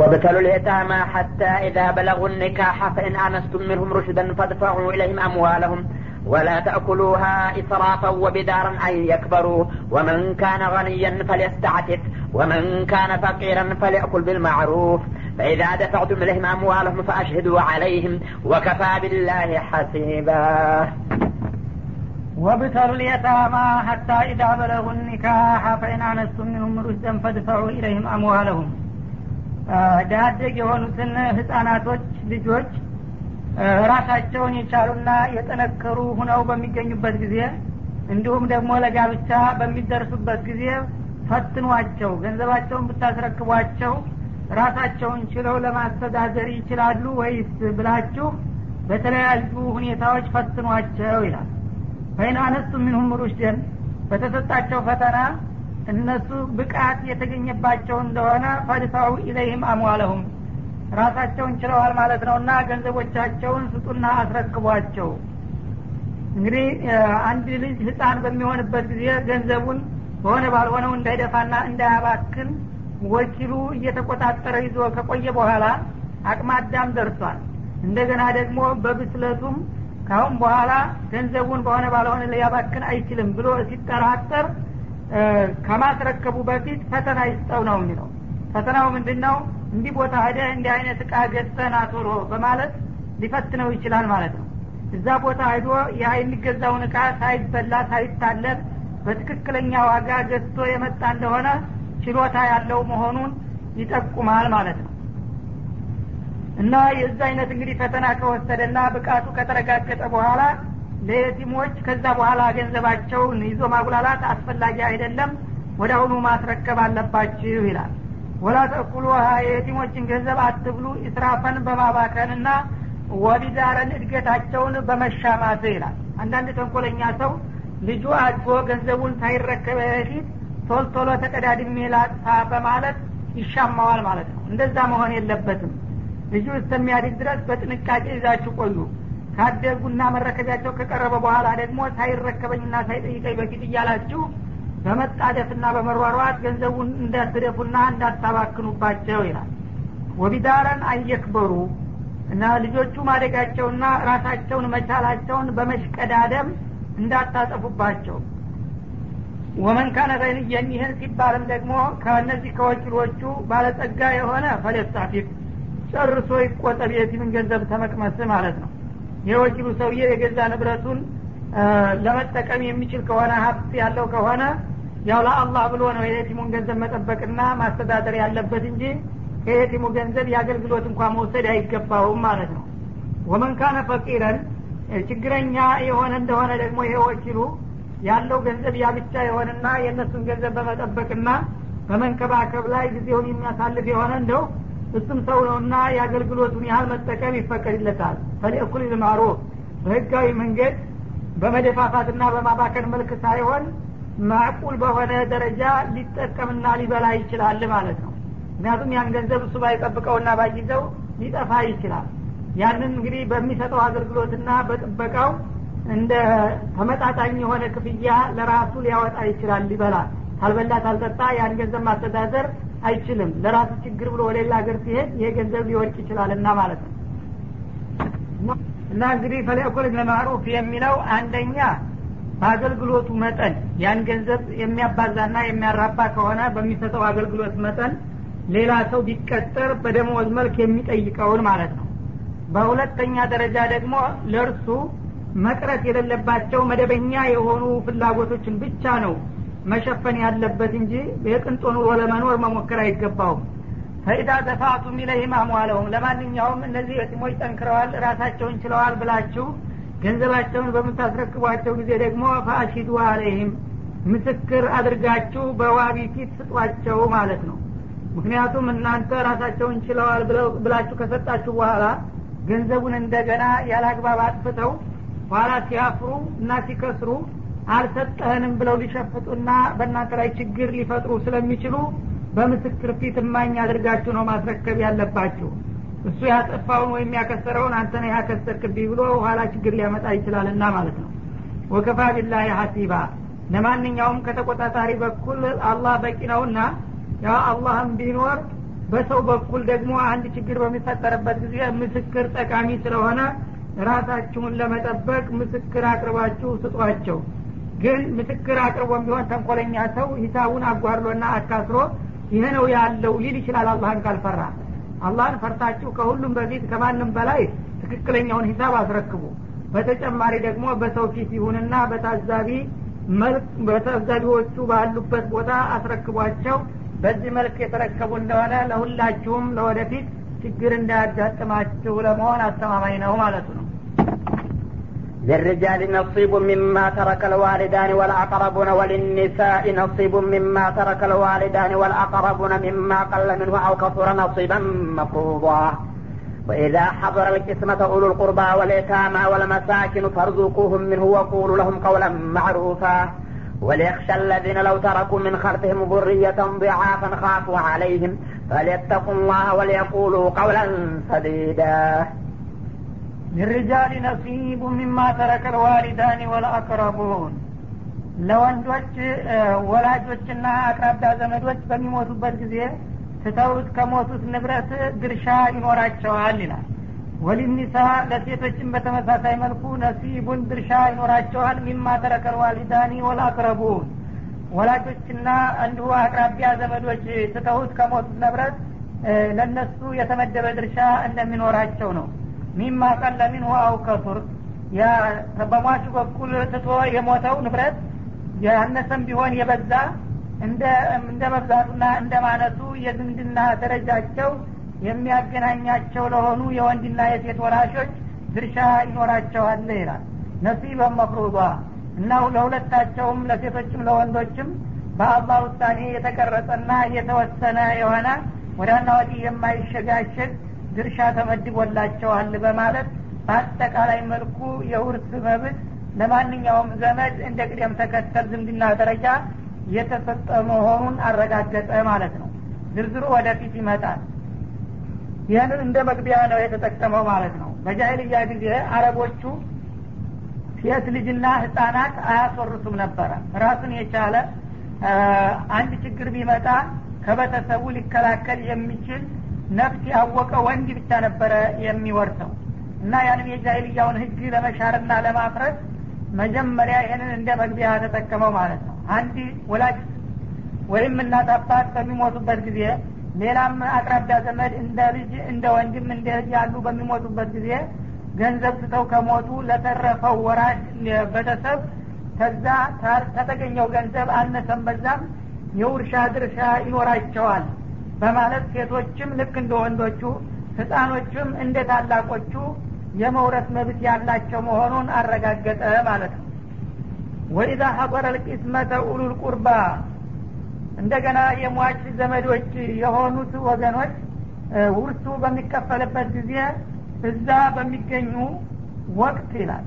وابتلوا اليتامى حتى إذا بلغوا النكاح فإن آنستم منهم رشدا فادفعوا إليهم أموالهم ولا تأكلوها إسرافا وبدارا أن يكبروا. ومن كان غنيا فليستعتف ومن كان فقيرا فليأكل بالمعروف. فإذا دفعتم إليهم أموالهم فأشهدوا عليهم وكفى بالله حسيبا. وابتلوا اليتامى حتى إذا بلغوا النكاح فإن آنستم منهم رشدا فادفعوا إليهم أموالهم. ዳደግ የሆኑትን ህጻናቶች ልጆች ራሳቸውን የቻሉና የጠነከሩ ሁነው በሚገኙበት ጊዜ እንዲሁም ደግሞ ለጋብቻ በሚደርሱበት ጊዜ ፈትኗቸው ገንዘባቸውን ብታስረክቧቸው ራሳቸውን ችለው ለማስተዳደር ይችላሉ ወይስ ብላችሁ በተለያዩ ሁኔታዎች ፈትኗቸው ይላል። ፈይን አነሱ ሚንሁም ሩሽደን በተሰጣቸው ፈተና እነሱ ብቃት የተገኘባቸው እንደሆነ ፈድፋው ኢለይህም አሟለሁም ራሳቸውን ችለዋል ማለት ነው እና ገንዘቦቻቸውን ስጡና አስረክቧቸው። እንግዲህ አንድ ልጅ ህፃን በሚሆንበት ጊዜ ገንዘቡን በሆነ ባልሆነው እንዳይደፋና እንዳያባክን ወኪሉ እየተቆጣጠረ ይዞ ከቆየ በኋላ አቅመ አዳም ደርሷል። እንደገና ደግሞ በብስለቱም ካሁን በኋላ ገንዘቡን በሆነ ባልሆነ ሊያባክን አይችልም ብሎ ሲጠራጠር ከማስረከቡ በፊት ፈተና ይስጠው ነው የሚለው። ፈተናው ምንድን ነው እንዲህ ቦታ ሄደ እንዲህ አይነት እቃ ገዝተን አቶሮ በማለት ሊፈትነው ይችላል ማለት ነው። እዛ ቦታ ሄዶ ያ የሚገዛውን እቃ ሳይበላ ሳይታለል በትክክለኛ ዋጋ ገዝቶ የመጣ እንደሆነ ችሎታ ያለው መሆኑን ይጠቁማል ማለት ነው። እና የዛ አይነት እንግዲህ ፈተና ከወሰደና ብቃቱ ከተረጋገጠ በኋላ ለየቲሞች ከዛ በኋላ ገንዘባቸውን ይዞ ማጉላላት አስፈላጊ አይደለም። ወደ አሁኑ ማስረከብ አለባችሁ ይላል። ወላ ተእኩሉ የየቲሞችን ገንዘብ አትብሉ ኢስራፈን በማባከንና ወቢዳረን እድገታቸውን በመሻማት ይላል። አንዳንድ ተንኮለኛ ሰው ልጁ አድጎ ገንዘቡን ሳይረከበ በፊት ቶል ቶሎ ተቀዳድሜ ላጥፋ በማለት ይሻማዋል ማለት ነው። እንደዛ መሆን የለበትም። ልጁ እስከሚያድግ ድረስ በጥንቃቄ ይዛችሁ ቆዩ ካደጉና መረከቢያቸው ከቀረበ በኋላ ደግሞ ሳይረከበኝና ሳይጠይቀኝ በፊት እያላችሁ በመጣደፍና በመሯሯት ገንዘቡን እንዳትደፉና እንዳታባክኑባቸው ይላል። ወቢዳረን አየክበሩ እና ልጆቹ ማደጋቸውና ራሳቸውን መቻላቸውን በመሽቀዳደም እንዳታጠፉባቸው። ወመን ካነ ገኒየን ይህን ሲባልም ደግሞ ከእነዚህ ከወኪሎቹ ባለጸጋ የሆነ ፈለስታፊፍ ጨርሶ ይቆጠብ የቲምን ገንዘብ ተመቅመስ ማለት ነው የወኪሉ ሰውዬ የገዛ ንብረቱን ለመጠቀም የሚችል ከሆነ ሀብት ያለው ከሆነ ያው ለአላህ ብሎ ነው የየቲሙን ገንዘብ መጠበቅና ማስተዳደር ያለበት እንጂ ከየቲሙ ገንዘብ የአገልግሎት እንኳ መውሰድ አይገባውም ማለት ነው። ወመን ካነ ፈቂረን ችግረኛ የሆነ እንደሆነ ደግሞ ይሄ ወኪሉ ያለው ገንዘብ ያ ብቻ የሆነና የእነሱን ገንዘብ በመጠበቅና በመንከባከብ ላይ ጊዜውን የሚያሳልፍ የሆነ እንደው እሱም ሰው ነውና የአገልግሎቱን ያህል መጠቀም ይፈቀድለታል። ፈሊእኩል ልማሩፍ በህጋዊ መንገድ በመደፋፋትና በማባከን መልክ ሳይሆን ማዕቁል በሆነ ደረጃ ሊጠቀምና ሊበላ ይችላል ማለት ነው። ምክንያቱም ያን ገንዘብ እሱ ባይጠብቀውና ባይዘው ሊጠፋ ይችላል። ያንን እንግዲህ በሚሰጠው አገልግሎትና በጥበቃው እንደ ተመጣጣኝ የሆነ ክፍያ ለራሱ ሊያወጣ ይችላል ሊበላ። ካልበላ ካልጠጣ ያን ገንዘብ ማስተዳደር አይችልም። ለራሱ ችግር ብሎ ወደ ሌላ ሀገር ሲሄድ ይሄ ገንዘብ ሊወድቅ ይችላል እና ማለት ነው። እና እንግዲህ ፈሊእኩል ለማዕሩፍ የሚለው አንደኛ በአገልግሎቱ መጠን ያን ገንዘብ የሚያባዛና የሚያራባ ከሆነ በሚሰጠው አገልግሎት መጠን ሌላ ሰው ቢቀጠር በደመወዝ መልክ የሚጠይቀውን ማለት ነው። በሁለተኛ ደረጃ ደግሞ ለእርሱ መቅረት የሌለባቸው መደበኛ የሆኑ ፍላጎቶችን ብቻ ነው መሸፈን ያለበት እንጂ የቅንጦ ኑሮ ለመኖር መሞከር አይገባውም። ፈኢዳ ደፋቱም ኢለይህም አሟለሁም ለማንኛውም እነዚህ የቲሞች ጠንክረዋል ራሳቸውን ችለዋል ብላችሁ ገንዘባቸውን በምታስረክቧቸው ጊዜ ደግሞ ፈአሺዱ አለይህም ምስክር አድርጋችሁ በዋቢ ፊት ስጧቸው ማለት ነው። ምክንያቱም እናንተ ራሳቸውን ችለዋል ብላችሁ ከሰጣችሁ በኋላ ገንዘቡን እንደገና ያላግባብ አጥፍተው ኋላ ሲያፍሩ እና ሲከስሩ አልሰጠህንም ብለው ሊሸፍጡና በእናንተ ላይ ችግር ሊፈጥሩ ስለሚችሉ በምስክር ፊት እማኝ አድርጋችሁ ነው ማስረከብ ያለባችሁ። እሱ ያጠፋውን ወይም ያከሰረውን አንተ ነህ ያከሰርክብኝ ብሎ ኋላ ችግር ሊያመጣ ይችላልና ማለት ነው። ወከፋ ቢላህ ሀሲባ ለማንኛውም ከተቆጣጣሪ በኩል አላህ በቂ ነውና ያ አላህም ቢኖር በሰው በኩል ደግሞ አንድ ችግር በሚፈጠርበት ጊዜ ምስክር ጠቃሚ ስለሆነ ራሳችሁን ለመጠበቅ ምስክር አቅርባችሁ ስጧቸው ግን ምስክር አቅርቦም ቢሆን ተንኮለኛ ሰው ሂሳቡን አጓድሎና አካስሮ ይህ ነው ያለው ሊል ይችላል። አላህን ካልፈራ አላህን ፈርታችሁ ከሁሉም በፊት ከማንም በላይ ትክክለኛውን ሂሳብ አስረክቡ። በተጨማሪ ደግሞ በሰው ፊት ይሁንና በታዛቢ መልክ በታዛቢዎቹ ባሉበት ቦታ አስረክቧቸው። በዚህ መልክ የተረከቡ እንደሆነ ለሁላችሁም ለወደፊት ችግር እንዳያጋጥማችሁ ለመሆን አስተማማኝ ነው ማለቱ ነው للرجال نصيب مما ترك الوالدان والأقربون وللنساء نصيب مما ترك الوالدان والأقربون مما قل منه أو كثر نصيبا مفروضا. وإذا حضر القسمة أولو القربى واليتامى والمساكن فارزقوهم منه وقولوا لهم قولا معروفا. وليخشى الذين لو تركوا من خلفهم ذرية ضعافا خافوا عليهم فليتقوا الله وليقولوا قولا سديدا. ሊሪጃል ነሲቡ ሚማ ተረከ ልዋሊዳኒ ወልአቅረቡን ለወንዶች ወላጆችና አቅራቢያ ዘመዶች በሚሞቱበት ጊዜ ትተውት ከሞቱት ንብረት ድርሻ ይኖራቸዋል ይላል። ወሊኒሳ ለሴቶችም በተመሳሳይ መልኩ ነሲቡን ድርሻ ይኖራቸዋል ሚማ ተረከል ዋሊዳኒ ወላቅረቡን ወላጆችና እንዲሁ አቅራቢያ ዘመዶች ትተውት ከሞቱት ንብረት ለነሱ የተመደበ ድርሻ እንደሚኖራቸው ነው። ሚማ ቀለ ሚንሁ አው ከሱር በሟቹ በኩል ትቶ የሞተው ንብረት ያነሰም ቢሆን የበዛ እንደ መብዛቱና እንደ ማነቱ የዝምድና ደረጃቸው የሚያገናኛቸው ለሆኑ የወንድና የሴት ወራሾች ድርሻ ይኖራቸዋል ይላል። ነሲበ መፍሩዷ። እና ለሁለታቸውም ለሴቶችም ለወንዶችም በአላህ ውሳኔ የተቀረጸና የተወሰነ የሆነ ወዳና ወዲህ የማይሸጋሸግ ድርሻ ተመድቦላቸዋል በማለት በአጠቃላይ መልኩ የውርስ መብት ለማንኛውም ዘመድ እንደ ቅደም ተከተል ዝምድና ደረጃ የተሰጠ መሆኑን አረጋገጠ ማለት ነው። ዝርዝሩ ወደፊት ይመጣል። ይህንን እንደ መግቢያ ነው የተጠቀመው ማለት ነው። በጃይልያ ጊዜ አረቦቹ ሴት ልጅና ህጻናት አያስወርሱም ነበረ። ራሱን የቻለ አንድ ችግር ቢመጣ ከቤተሰቡ ሊከላከል የሚችል ነፍስ ያወቀ ወንድ ብቻ ነበረ የሚወርሰው። እና ያንም የጃይልያውን ህግ ለመሻርና ለማፍረስ መጀመሪያ ይህንን እንደ መግቢያ ተጠቀመው ማለት ነው። አንድ ወላጅ ወይም እናት አባት በሚሞቱበት ጊዜ ሌላም አቅራቢያ ዘመድ እንደ ልጅ እንደ ወንድም እንደ ያሉ በሚሞቱበት ጊዜ ገንዘብ ስተው ከሞቱ ለተረፈው ወራሽ ቤተሰብ ከዛ ከተገኘው ገንዘብ አነሰም በዛም የውርሻ ድርሻ ይኖራቸዋል በማለት ሴቶችም ልክ እንደ ወንዶቹ ህፃኖችም እንደ ታላቆቹ የመውረስ መብት ያላቸው መሆኑን አረጋገጠ ማለት ነው። ወኢዛ ሐضረ ልቂስመተ ኡሉል ቁርባ እንደገና የሟች ዘመዶች የሆኑት ወገኖች ውርሱ በሚከፈልበት ጊዜ እዛ በሚገኙ ወቅት ይላል።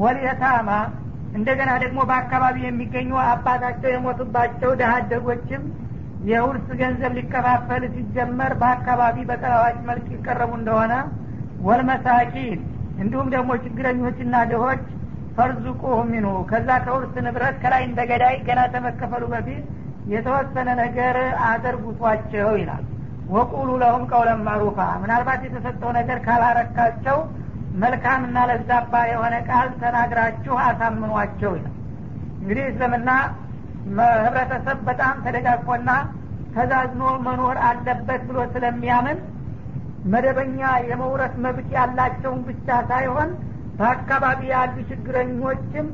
ወልየታማ እንደገና ደግሞ በአካባቢ የሚገኙ አባታቸው የሞቱባቸው ደሃደጎችም የውርስ ገንዘብ ሊከፋፈል ሲጀመር በአካባቢ በተለዋጭ መልክ ይቀረቡ እንደሆነ ወልመሳኪን እንዲሁም ደግሞ ችግረኞችና ድሆች ፈርዙቁ ሚኑ ከዛ ከውርስ ንብረት ከላይ እንደ ገዳይ ገና ተመከፈሉ በፊት የተወሰነ ነገር አደርጉቷቸው ይላል። ወቁሉ ለሁም ቀውለን ማሩፋ። ምናልባት የተሰጠው ነገር ካላረካቸው መልካምና ለዛባ የሆነ ቃል ተናግራችሁ አሳምኗቸው ይላል። እንግዲህ እስልምና ህብረተሰብ በጣም ተደጋግፎና ተዛዝኖ መኖር አለበት ብሎ ስለሚያምን መደበኛ የመውረስ መብት ያላቸውን ብቻ ሳይሆን በአካባቢ ያሉ ችግረኞችም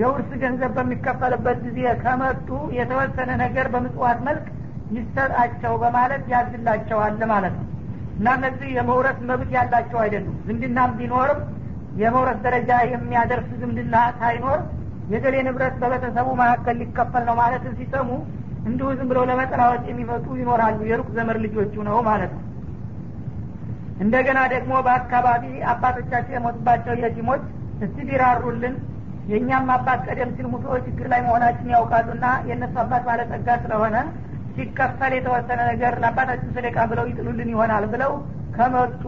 የውርስ ገንዘብ በሚከፈልበት ጊዜ ከመጡ የተወሰነ ነገር በምጽዋት መልክ ይሰጣቸው በማለት ያዝላቸዋል ማለት ነው። እና እነዚህ የመውረስ መብት ያላቸው አይደሉም። ዝምድናም ቢኖርም የመውረስ ደረጃ የሚያደርስ ዝምድና ሳይኖር የገሌ ንብረት በቤተሰቡ መካከል ሊከፈል ነው ማለት ሲሰሙ እንዲሁ ዝም ብለው ለመጠናወጥ የሚመጡ ይኖራሉ። የሩቅ ዘመድ ልጆቹ ነው ማለት ነው። እንደገና ደግሞ በአካባቢ አባቶቻቸው የሞቱባቸው የቲሞች እስቲ ቢራሩልን የእኛም አባት ቀደም ሲል ሙቶ ችግር ላይ መሆናችን ያውቃሉና የእነሱ አባት ባለጸጋ ስለሆነ ሲከፈል የተወሰነ ነገር ለአባታችን ሰደቃ ብለው ይጥሉልን ይሆናል ብለው ከመጡ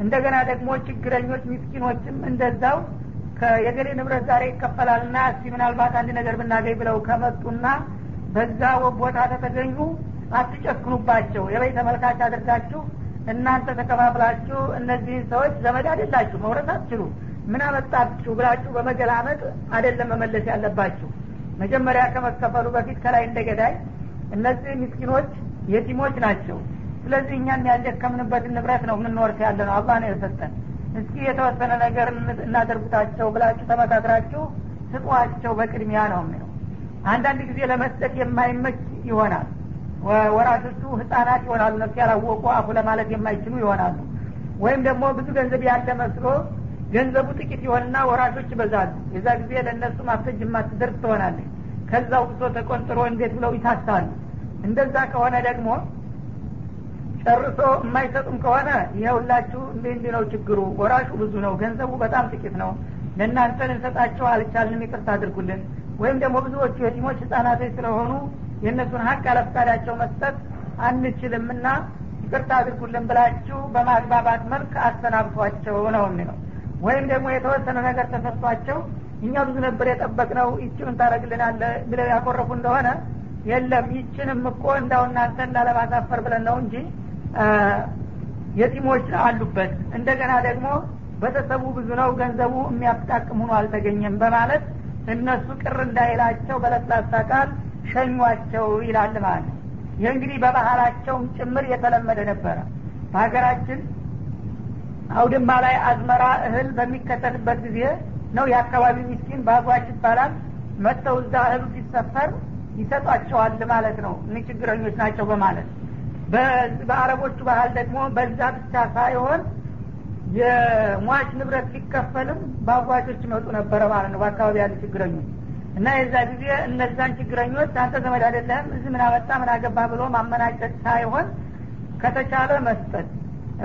እንደገና ደግሞ ችግረኞች ምስኪኖችም እንደዛው የገሌ ንብረት ዛሬ ይከፈላልና እስቲ ምናልባት አንድ ነገር ብናገኝ ብለው ከመጡና በዛ ቦታ ተተገኙ አትጨክኑባቸው። የበይ ተመልካች አድርጋችሁ እናንተ ተከፋፍላችሁ እነዚህን ሰዎች ዘመድ አይደላችሁ መውረስ አትችሉ። ምን አመጣችሁ ብላችሁ በመገላመጥ አይደለም መመለስ ያለባችሁ። መጀመሪያ ከመከፈሉ በፊት ከላይ እንደገዳይ እነዚህ ምስኪኖች የቲሞች ናቸው። ስለዚህ እኛም ያልደከምንበትን ንብረት ነው የምንወርስ ያለ ነው አላህ ነው የሰጠን እስኪ የተወሰነ ነገር እናደርጉታቸው ብላችሁ ተመካክራችሁ ስጧቸው በቅድሚያ ነው የሚለው። አንዳንድ ጊዜ ለመስጠት የማይመች ይሆናል። ወራሾቹ ህጻናት ይሆናሉ ነፍስ ያላወቁ አፉ ለማለት የማይችሉ ይሆናሉ። ወይም ደግሞ ብዙ ገንዘብ ያለ መስሎ ገንዘቡ ጥቂት ይሆንና ወራሾች ይበዛሉ። የዛ ጊዜ ለእነሱ ማፍተጅ የማትደርስ ትሆናለች። ከዛው ብሶ ተቆንጥሮ እንዴት ብለው ይታሳሉ እንደዛ ከሆነ ደግሞ ጨርሶ የማይሰጡም ከሆነ ይኸውላችሁ እንዲህ እንዲህ ነው ችግሩ። ወራሹ ብዙ ነው ገንዘቡ በጣም ጥቂት ነው። ለእናንተ ልንሰጣቸው አልቻልንም ይቅርታ አድርጉልን። ወይም ደግሞ ብዙዎቹ የቲሞች ህጻናቶች ስለሆኑ የእነሱን ሀቅ አለፍቃዳቸው መስጠት አንችልም እና ይቅርታ አድርጉልን ብላችሁ በማግባባት መልክ አሰናብቷቸው ነው የሚለው። ወይም ደግሞ የተወሰነ ነገር ተሰጥቷቸው እኛ ብዙ ነበር የጠበቅነው ይችምን ታደረግልናለ ብለው ያኮረፉ እንደሆነ የለም። ይችንም እኮ እንዳው እናንተ እንዳለማሳፈር ብለን ነው እንጂ የቲሞች አሉበት። እንደገና ደግሞ በተሰቡ ብዙ ነው ገንዘቡ የሚያጣቅም ሆኖ አልተገኘም በማለት እነሱ ቅር እንዳይላቸው በለስላሳ ቃል ሸኟቸው ይላል ማለት ነው። ይህ እንግዲህ በባህላቸውም ጭምር የተለመደ ነበረ። በሀገራችን አውድማ ላይ አዝመራ እህል በሚከተትበት ጊዜ ነው የአካባቢ ሚስኪን ባጓች ይባላል። መጥተው እዛ እህሉ ሲሰፈር ይሰጧቸዋል ማለት ነው። እኒ ችግረኞች ናቸው በማለት በአረቦቹ ባህል ደግሞ በዛ ብቻ ሳይሆን የሟች ንብረት ሲከፈልም በአጓቾች ይመጡ ነበረ ማለት ነው። በአካባቢ ያሉ ችግረኞች እና የዛ ጊዜ እነዛን ችግረኞች አንተ ዘመድ አይደለህም እዚህ ምን አመጣ ምን አገባ ብሎ ማመናጨት ሳይሆን ከተቻለ መስጠት።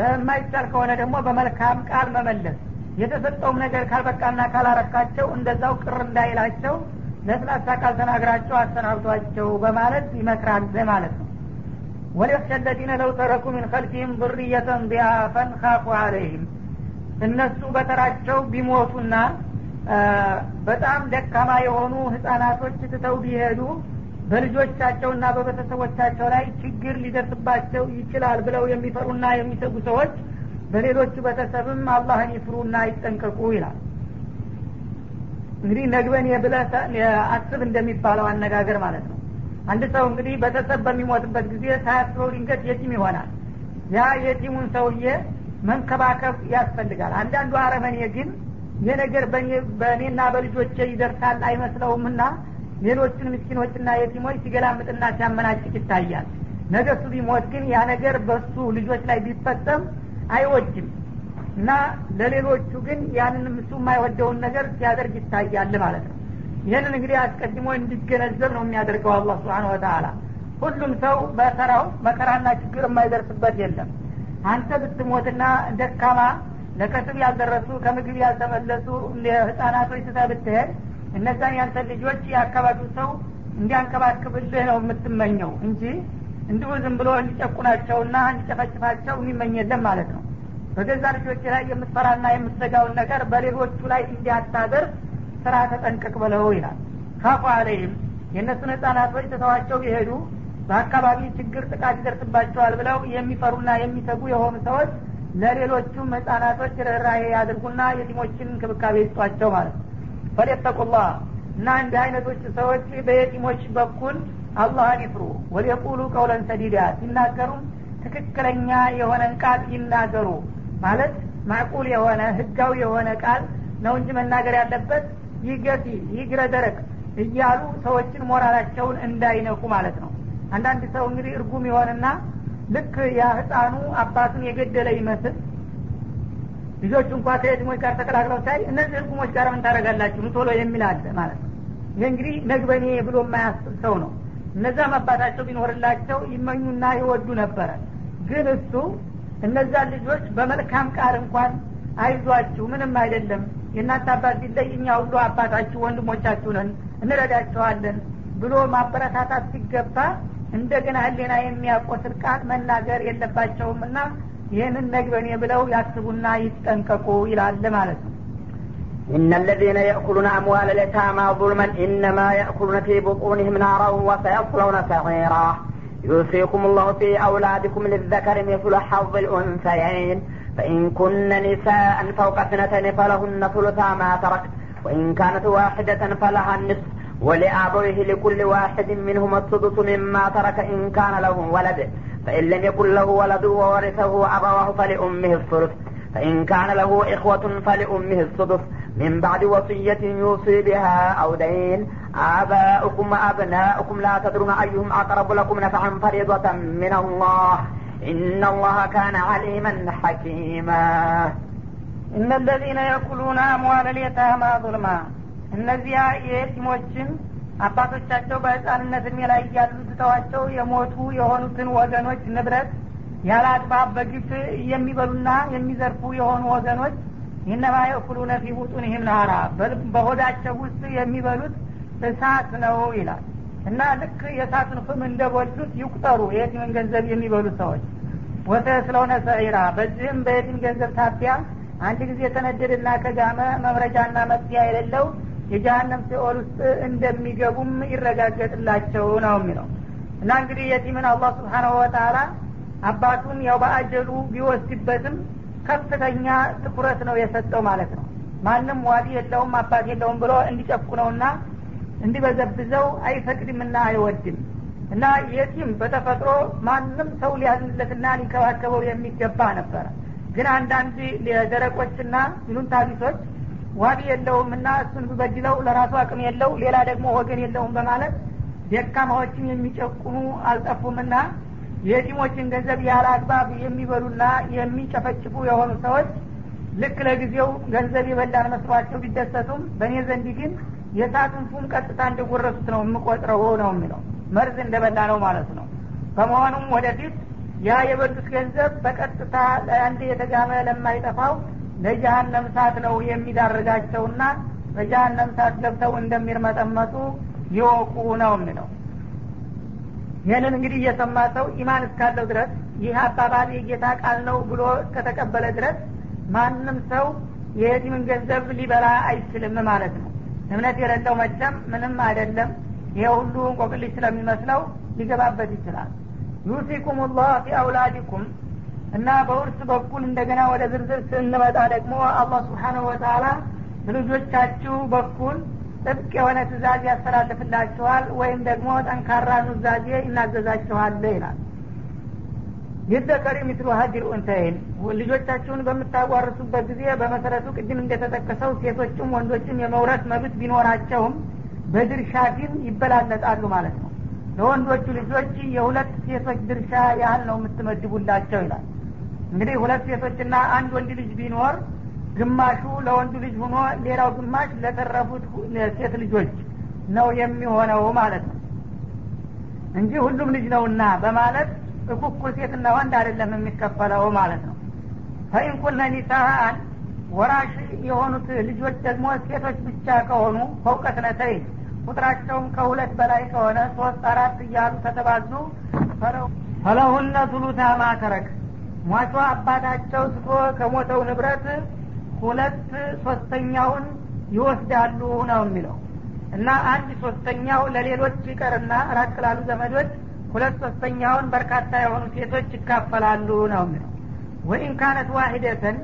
የማይቻል ከሆነ ደግሞ በመልካም ቃል መመለስ። የተሰጠውም ነገር ካልበቃና ካላረካቸው እንደዛው ቅር እንዳይላቸው ለስላሳ ቃል ተናግራቸው አሰናብቷቸው በማለት ይመክራል ማለት ነው ወሊክሸ ለዚነ ለው ተረኩ ምን ከልፊህም ذርየተን ضያፈን ካፉ አለይህም እነሱ በተራቸው ቢሞቱና በጣም ደካማ የሆኑ ህጻናቶች ትተው ቢሄዱ በልጆቻቸውና በቤተሰቦቻቸው ላይ ችግር ሊደርስባቸው ይችላል ብለው የሚፈሩና የሚሰጉ ሰዎች በሌሎቹ ቤተሰብም አላህን ይፍሩና ይጠንቀቁ ይላል። እንግዲህ ነግበን የብለ አስብ እንደሚባለው አነጋገር ማለት ነው አንድ ሰው እንግዲህ ቤተሰብ በሚሞትበት ጊዜ ሳያስበው ድንገት የቲም ይሆናል። ያ የቲሙን ሰውዬ መንከባከብ ያስፈልጋል። አንዳንዱ አረመኔ ግን ይህ ነገር በእኔና በልጆቼ ይደርሳል አይመስለውምና ሌሎችን ምስኪኖችና የቲሞች ሲገላምጥና ሲያመናጭቅ ይታያል። ነገ እሱ ቢሞት ግን ያ ነገር በሱ ልጆች ላይ ቢፈጸም አይወድም እና ለሌሎቹ ግን ያንን እሱ የማይወደውን ነገር ሲያደርግ ይታያል ማለት ነው ይህንን እንግዲህ አስቀድሞ እንዲገነዘብ ነው የሚያደርገው አላህ ስብሓን ወተላ ሁሉም ሰው በተራው መከራና ችግር የማይደርስበት የለም። አንተ ብትሞትና ደካማ ለከስብ ያልደረሱ ከምግብ ያልተመለሱ ህጻናቶች ስተ ብትሄድ እነዛን ያንተ ልጆች የአካባቢው ሰው እንዲያንከባክብልህ ነው የምትመኘው እንጂ እንዲሁ ዝም ብሎ እንዲጨቁናቸውና እንዲጨፈጭፋቸው የሚመኝ የለም ማለት ነው። በገዛ ልጆች ላይ የምትፈራና የምትሰጋውን ነገር በሌሎቹ ላይ እንዲያታደርግ ስራ ተጠንቀቅ ብለው ይላል። ካፉ አለይም የእነሱን ህጻናቶች ትተዋቸው ቢሄዱ በአካባቢ ችግር ጥቃት ይደርስባቸዋል ብለው የሚፈሩና የሚሰጉ የሆኑ ሰዎች ለሌሎቹም ህጻናቶች ርኅራሄ ያድርጉና የቲሞችን እንክብካቤ ይስጧቸው ማለት ነው። ፈሌተቁላህ እና እንዲህ አይነቶች ሰዎች በየቲሞች በኩል አላህን ይፍሩ። ወሊየቁሉ ቀውለን ሰዲዳ ሲናገሩም ትክክለኛ የሆነን ቃል ይናገሩ ማለት ማዕቁል የሆነ ህጋዊ የሆነ ቃል ነው እንጂ መናገር ያለበት ይህ ገፊ ይህ ግረ ደረቅ እያሉ ሰዎችን ሞራላቸውን እንዳይነኩ ማለት ነው። አንዳንድ ሰው እንግዲህ እርጉም የሆንና ልክ ያ ህፃኑ አባቱን የገደለ ይመስል ልጆቹ እንኳ ከየትሞች ጋር ተቀላቅለው ሳይ እነዚህ እርጉሞች ጋር ምን ታደረጋላችሁ ቶሎ የሚል አለ ማለት ነው። ይህ እንግዲህ ነግበኔ ብሎ የማያስብ ሰው ነው። እነዛም አባታቸው ቢኖርላቸው ይመኙና ይወዱ ነበረ። ግን እሱ እነዛን ልጆች በመልካም ቃል እንኳን አይዟችሁ ምንም አይደለም የእናንተ አባት ቢለይ እኛ ሁሉ አባታችሁ ወንድሞቻችሁ ነን እንረዳቸዋለን ብሎ ማበረታታት ሲገባ እንደገና ህሌና የሚያቆስል ቃል መናገር የለባቸውም እና ይህንን ነግበኔ ብለው ያስቡና ይጠንቀቁ ይላል ማለት ነው إن الذين يأكلون أموال اليتامى ظلما إنما يأكلون في بطونهم نارا وسيصلون سعيرا يوصيكم الله في أولادكم للذكر مثل حظ الأنثيين فإن كن نساء فوق اثنتين فلهن ثلثا ما ترك وإن كانت واحدة فلها النصف ولأبويه لكل واحد منهما السدس مما ترك إن كان له ولد. فإن لم يكن له ولد وورثه أبواه فلأمه الثلث. فإن كان له إخوة فلأمه السدس. من بعد وصية يوصي بها أو دين آباؤكم وأبناؤكم لا تدرون أيهم أقرب لكم نفعا فريضة من الله. إن الله كان عليما حكيما. إن الذين يأكلون أموال اليتامى ظلما. እነዚያ የየቲሞችን አባቶቻቸው በህፃንነት እድሜ ላይ እያሉ ትተዋቸው የሞቱ የሆኑትን ወገኖች ንብረት ያለ አግባብ በግፍ የሚበሉና የሚዘርፉ የሆኑ ወገኖች ይነማ የእኩሉነ ፊ ቡጡንህም ናራ በሆዳቸው ውስጥ የሚበሉት እሳት ነው ይላል። እና ልክ የእሳትን ፍም እንደበሉት ይቁጠሩ። የየቲምን ገንዘብ የሚበሉ ሰዎች? ወተ ስለሆነ ሰዒራ። በዚህም በየቲም ገንዘብ ታቢያ አንድ ጊዜ የተነደደና ከጋመ መምረጃና መጥፊያ የሌለው የጀሀነም ሲኦል ውስጥ እንደሚገቡም ይረጋገጥላቸው ነው የሚለው። እና እንግዲህ የቲምን አላህ ስብሓናሁ ወተላ አባቱን ያው በአጀሉ ቢወስድበትም ከፍተኛ ትኩረት ነው የሰጠው ማለት ነው። ማንም ዋዲ የለውም አባት የለውም ብሎ እንዲጨቁነውና እንዲበዘብዘው አይፈቅድምና አይወድም። እና የቲም በተፈጥሮ ማንም ሰው ሊያዝንለትና ሊንከባከበው የሚገባ ነበረ። ግን አንዳንድ ደረቆችና ይሉንታ ቢሶች ዋቢ የለውም እና እሱን ብበድለው ለራሱ አቅም የለው ሌላ ደግሞ ወገን የለውም በማለት ደካማዎችን የሚጨቁኑ አልጠፉምና የቲሞችን ገንዘብ ያለ አግባብ የሚበሉና የሚጨፈጭፉ የሆኑ ሰዎች ልክ ለጊዜው ገንዘብ የበላን መስሏቸው ቢደሰቱም በእኔ ዘንድ ግን የእሳትን ፉም ቀጥታ እንደጎረሱት ነው የምቆጥረው ነው የሚለው። መርዝ እንደበላ ነው ማለት ነው። በመሆኑም ወደፊት ያ የበሉት ገንዘብ በቀጥታ አንድ የተጋመ ለማይጠፋው ለጀሀነም ሳት ነው የሚዳርጋቸውና በጀሀነም ሳት ገብተው እንደሚርመጠመጡ ይወቁ ነው የሚለው። ይህንን እንግዲህ እየሰማ ሰው ኢማን እስካለው ድረስ ይህ አባባል የጌታ ቃል ነው ብሎ እስከተቀበለ ድረስ ማንም ሰው የየቲምን ገንዘብ ሊበላ አይችልም ማለት ነው እምነት የሌለው መቸም ምንም አይደለም። ይሄ ሁሉ እንቆቅልሽ ስለሚመስለው ሊገባበት ይችላል። ዩሲኩም ላህ ፊ አውላዲኩም እና በውርስ በኩል እንደገና ወደ ዝርዝር ስንመጣ ደግሞ አላህ ስብሓነሁ ወተላ በልጆቻችሁ በኩል ጥብቅ የሆነ ትእዛዝ ያስተላልፍላችኋል ወይም ደግሞ ጠንካራ ኑዛዜ ይናዘዛችኋል ይላል ይዘከሪ ሚስሉ ሀጅር ኡንተይን ልጆቻችሁን በምታዋርሱበት ጊዜ በመሰረቱ ቅድም እንደተጠቀሰው ሴቶችም ወንዶችም የመውረስ መብት ቢኖራቸውም በድርሻ ግን ይበላለጣሉ ማለት ነው። ለወንዶቹ ልጆች የሁለት ሴቶች ድርሻ ያህል ነው የምትመድቡላቸው ይላል። እንግዲህ ሁለት ሴቶችና አንድ ወንድ ልጅ ቢኖር ግማሹ ለወንዱ ልጅ ሆኖ ሌላው ግማሽ ለተረፉት ሴት ልጆች ነው የሚሆነው ማለት ነው። እንጂ ሁሉም ልጅ ነውና በማለት እኩኩል ሴትና ወንድ አይደለም የሚከፈለው ማለት ነው። ፈኢንኩነ ኒሳአን ወራሽ የሆኑት ልጆች ደግሞ ሴቶች ብቻ ከሆኑ ፈውቀት ነተይ ቁጥራቸውም ከሁለት በላይ ከሆነ ሶስት አራት እያሉ ተተባዙ ፈለሁነ ቱሉታ ማተረክ ሟቿ አባታቸው ስቶ ከሞተው ንብረት ሁለት ሶስተኛውን ይወስዳሉ ነው የሚለው። እና አንድ ሶስተኛው ለሌሎች ይቀርና ራቅ ላሉ ዘመዶች ሁለት ሶስተኛውን በርካታ የሆኑ ሴቶች ይካፈላሉ ነው የሚለው። ወኢን ካነት ዋሂደተን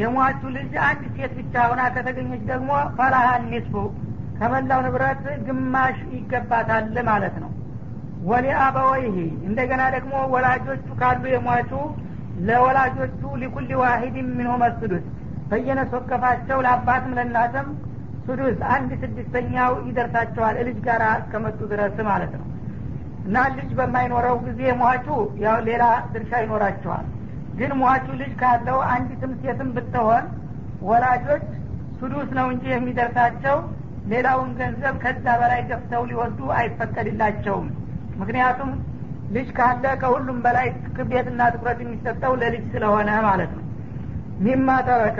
የሟቹ ልጅ አንድ ሴት ብቻ ሆና ከተገኘች ደግሞ ፈላሃ ኒስፉ ከመላው ንብረት ግማሽ ይገባታል ማለት ነው። ወሊ አበወይህ እንደገና ደግሞ ወላጆቹ ካሉ የሟቹ ለወላጆቹ ሊኩል ዋሂድ ሚንሁም ስዱስ በየነስ ወከፋቸው ለአባትም ለእናትም ሱዱስ አንድ ስድስተኛው ይደርሳቸዋል ልጅ ጋር እስከመጡ ድረስ ማለት ነው እና ልጅ በማይኖረው ጊዜ ሟቹ ያው ሌላ ድርሻ ይኖራቸዋል። ግን ሟቹ ልጅ ካለው አንዲትም ሴትም ብትሆን ወላጆች ሱዱስ ነው እንጂ የሚደርሳቸው ሌላውን ገንዘብ ከዛ በላይ ገፍተው ሊወዱ አይፈቀድላቸውም። ምክንያቱም ልጅ ካለ ከሁሉም በላይ ክብደትና ትኩረት የሚሰጠው ለልጅ ስለሆነ ማለት ነው። ሚማ ተረከ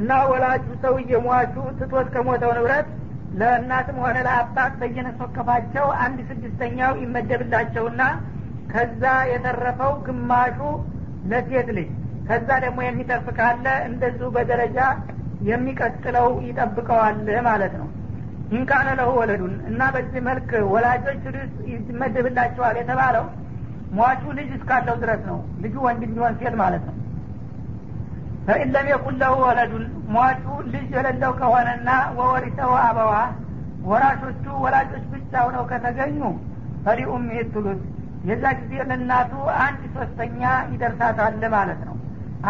እና ወላጁ ሰውዬ ሟቹ ትቶት ከሞተው ንብረት ለእናትም ሆነ ለአባት በየነስ ወከፋቸው አንድ ስድስተኛው ይመደብላቸውና ከዛ የተረፈው ግማሹ ለሴት ልጅ ከዛ ደግሞ የሚተርፍ ካለ እንደዚሁ በደረጃ የሚቀጥለው ይጠብቀዋል ማለት ነው። ኢንካነ ለሁ ወለዱን እና በዚህ መልክ ወላጆች ርስ ይመደብላቸዋል የተባለው ሟቹ ልጅ እስካለው ድረስ ነው። ልጁ ወንድ ቢሆን ሴት ማለት ነው ፈኢን ለም የኩን ለሁ ወለዱን ሟቹ ልጅ የሌለው ከሆነና ወወሪሰው አበዋ ወራሾቹ ወላጆች ብቻ ሆነው ከተገኙ ፈሊኡም ይትሉት የዛ ጊዜ ለእናቱ አንድ ሶስተኛ ይደርሳታል ማለት ነው።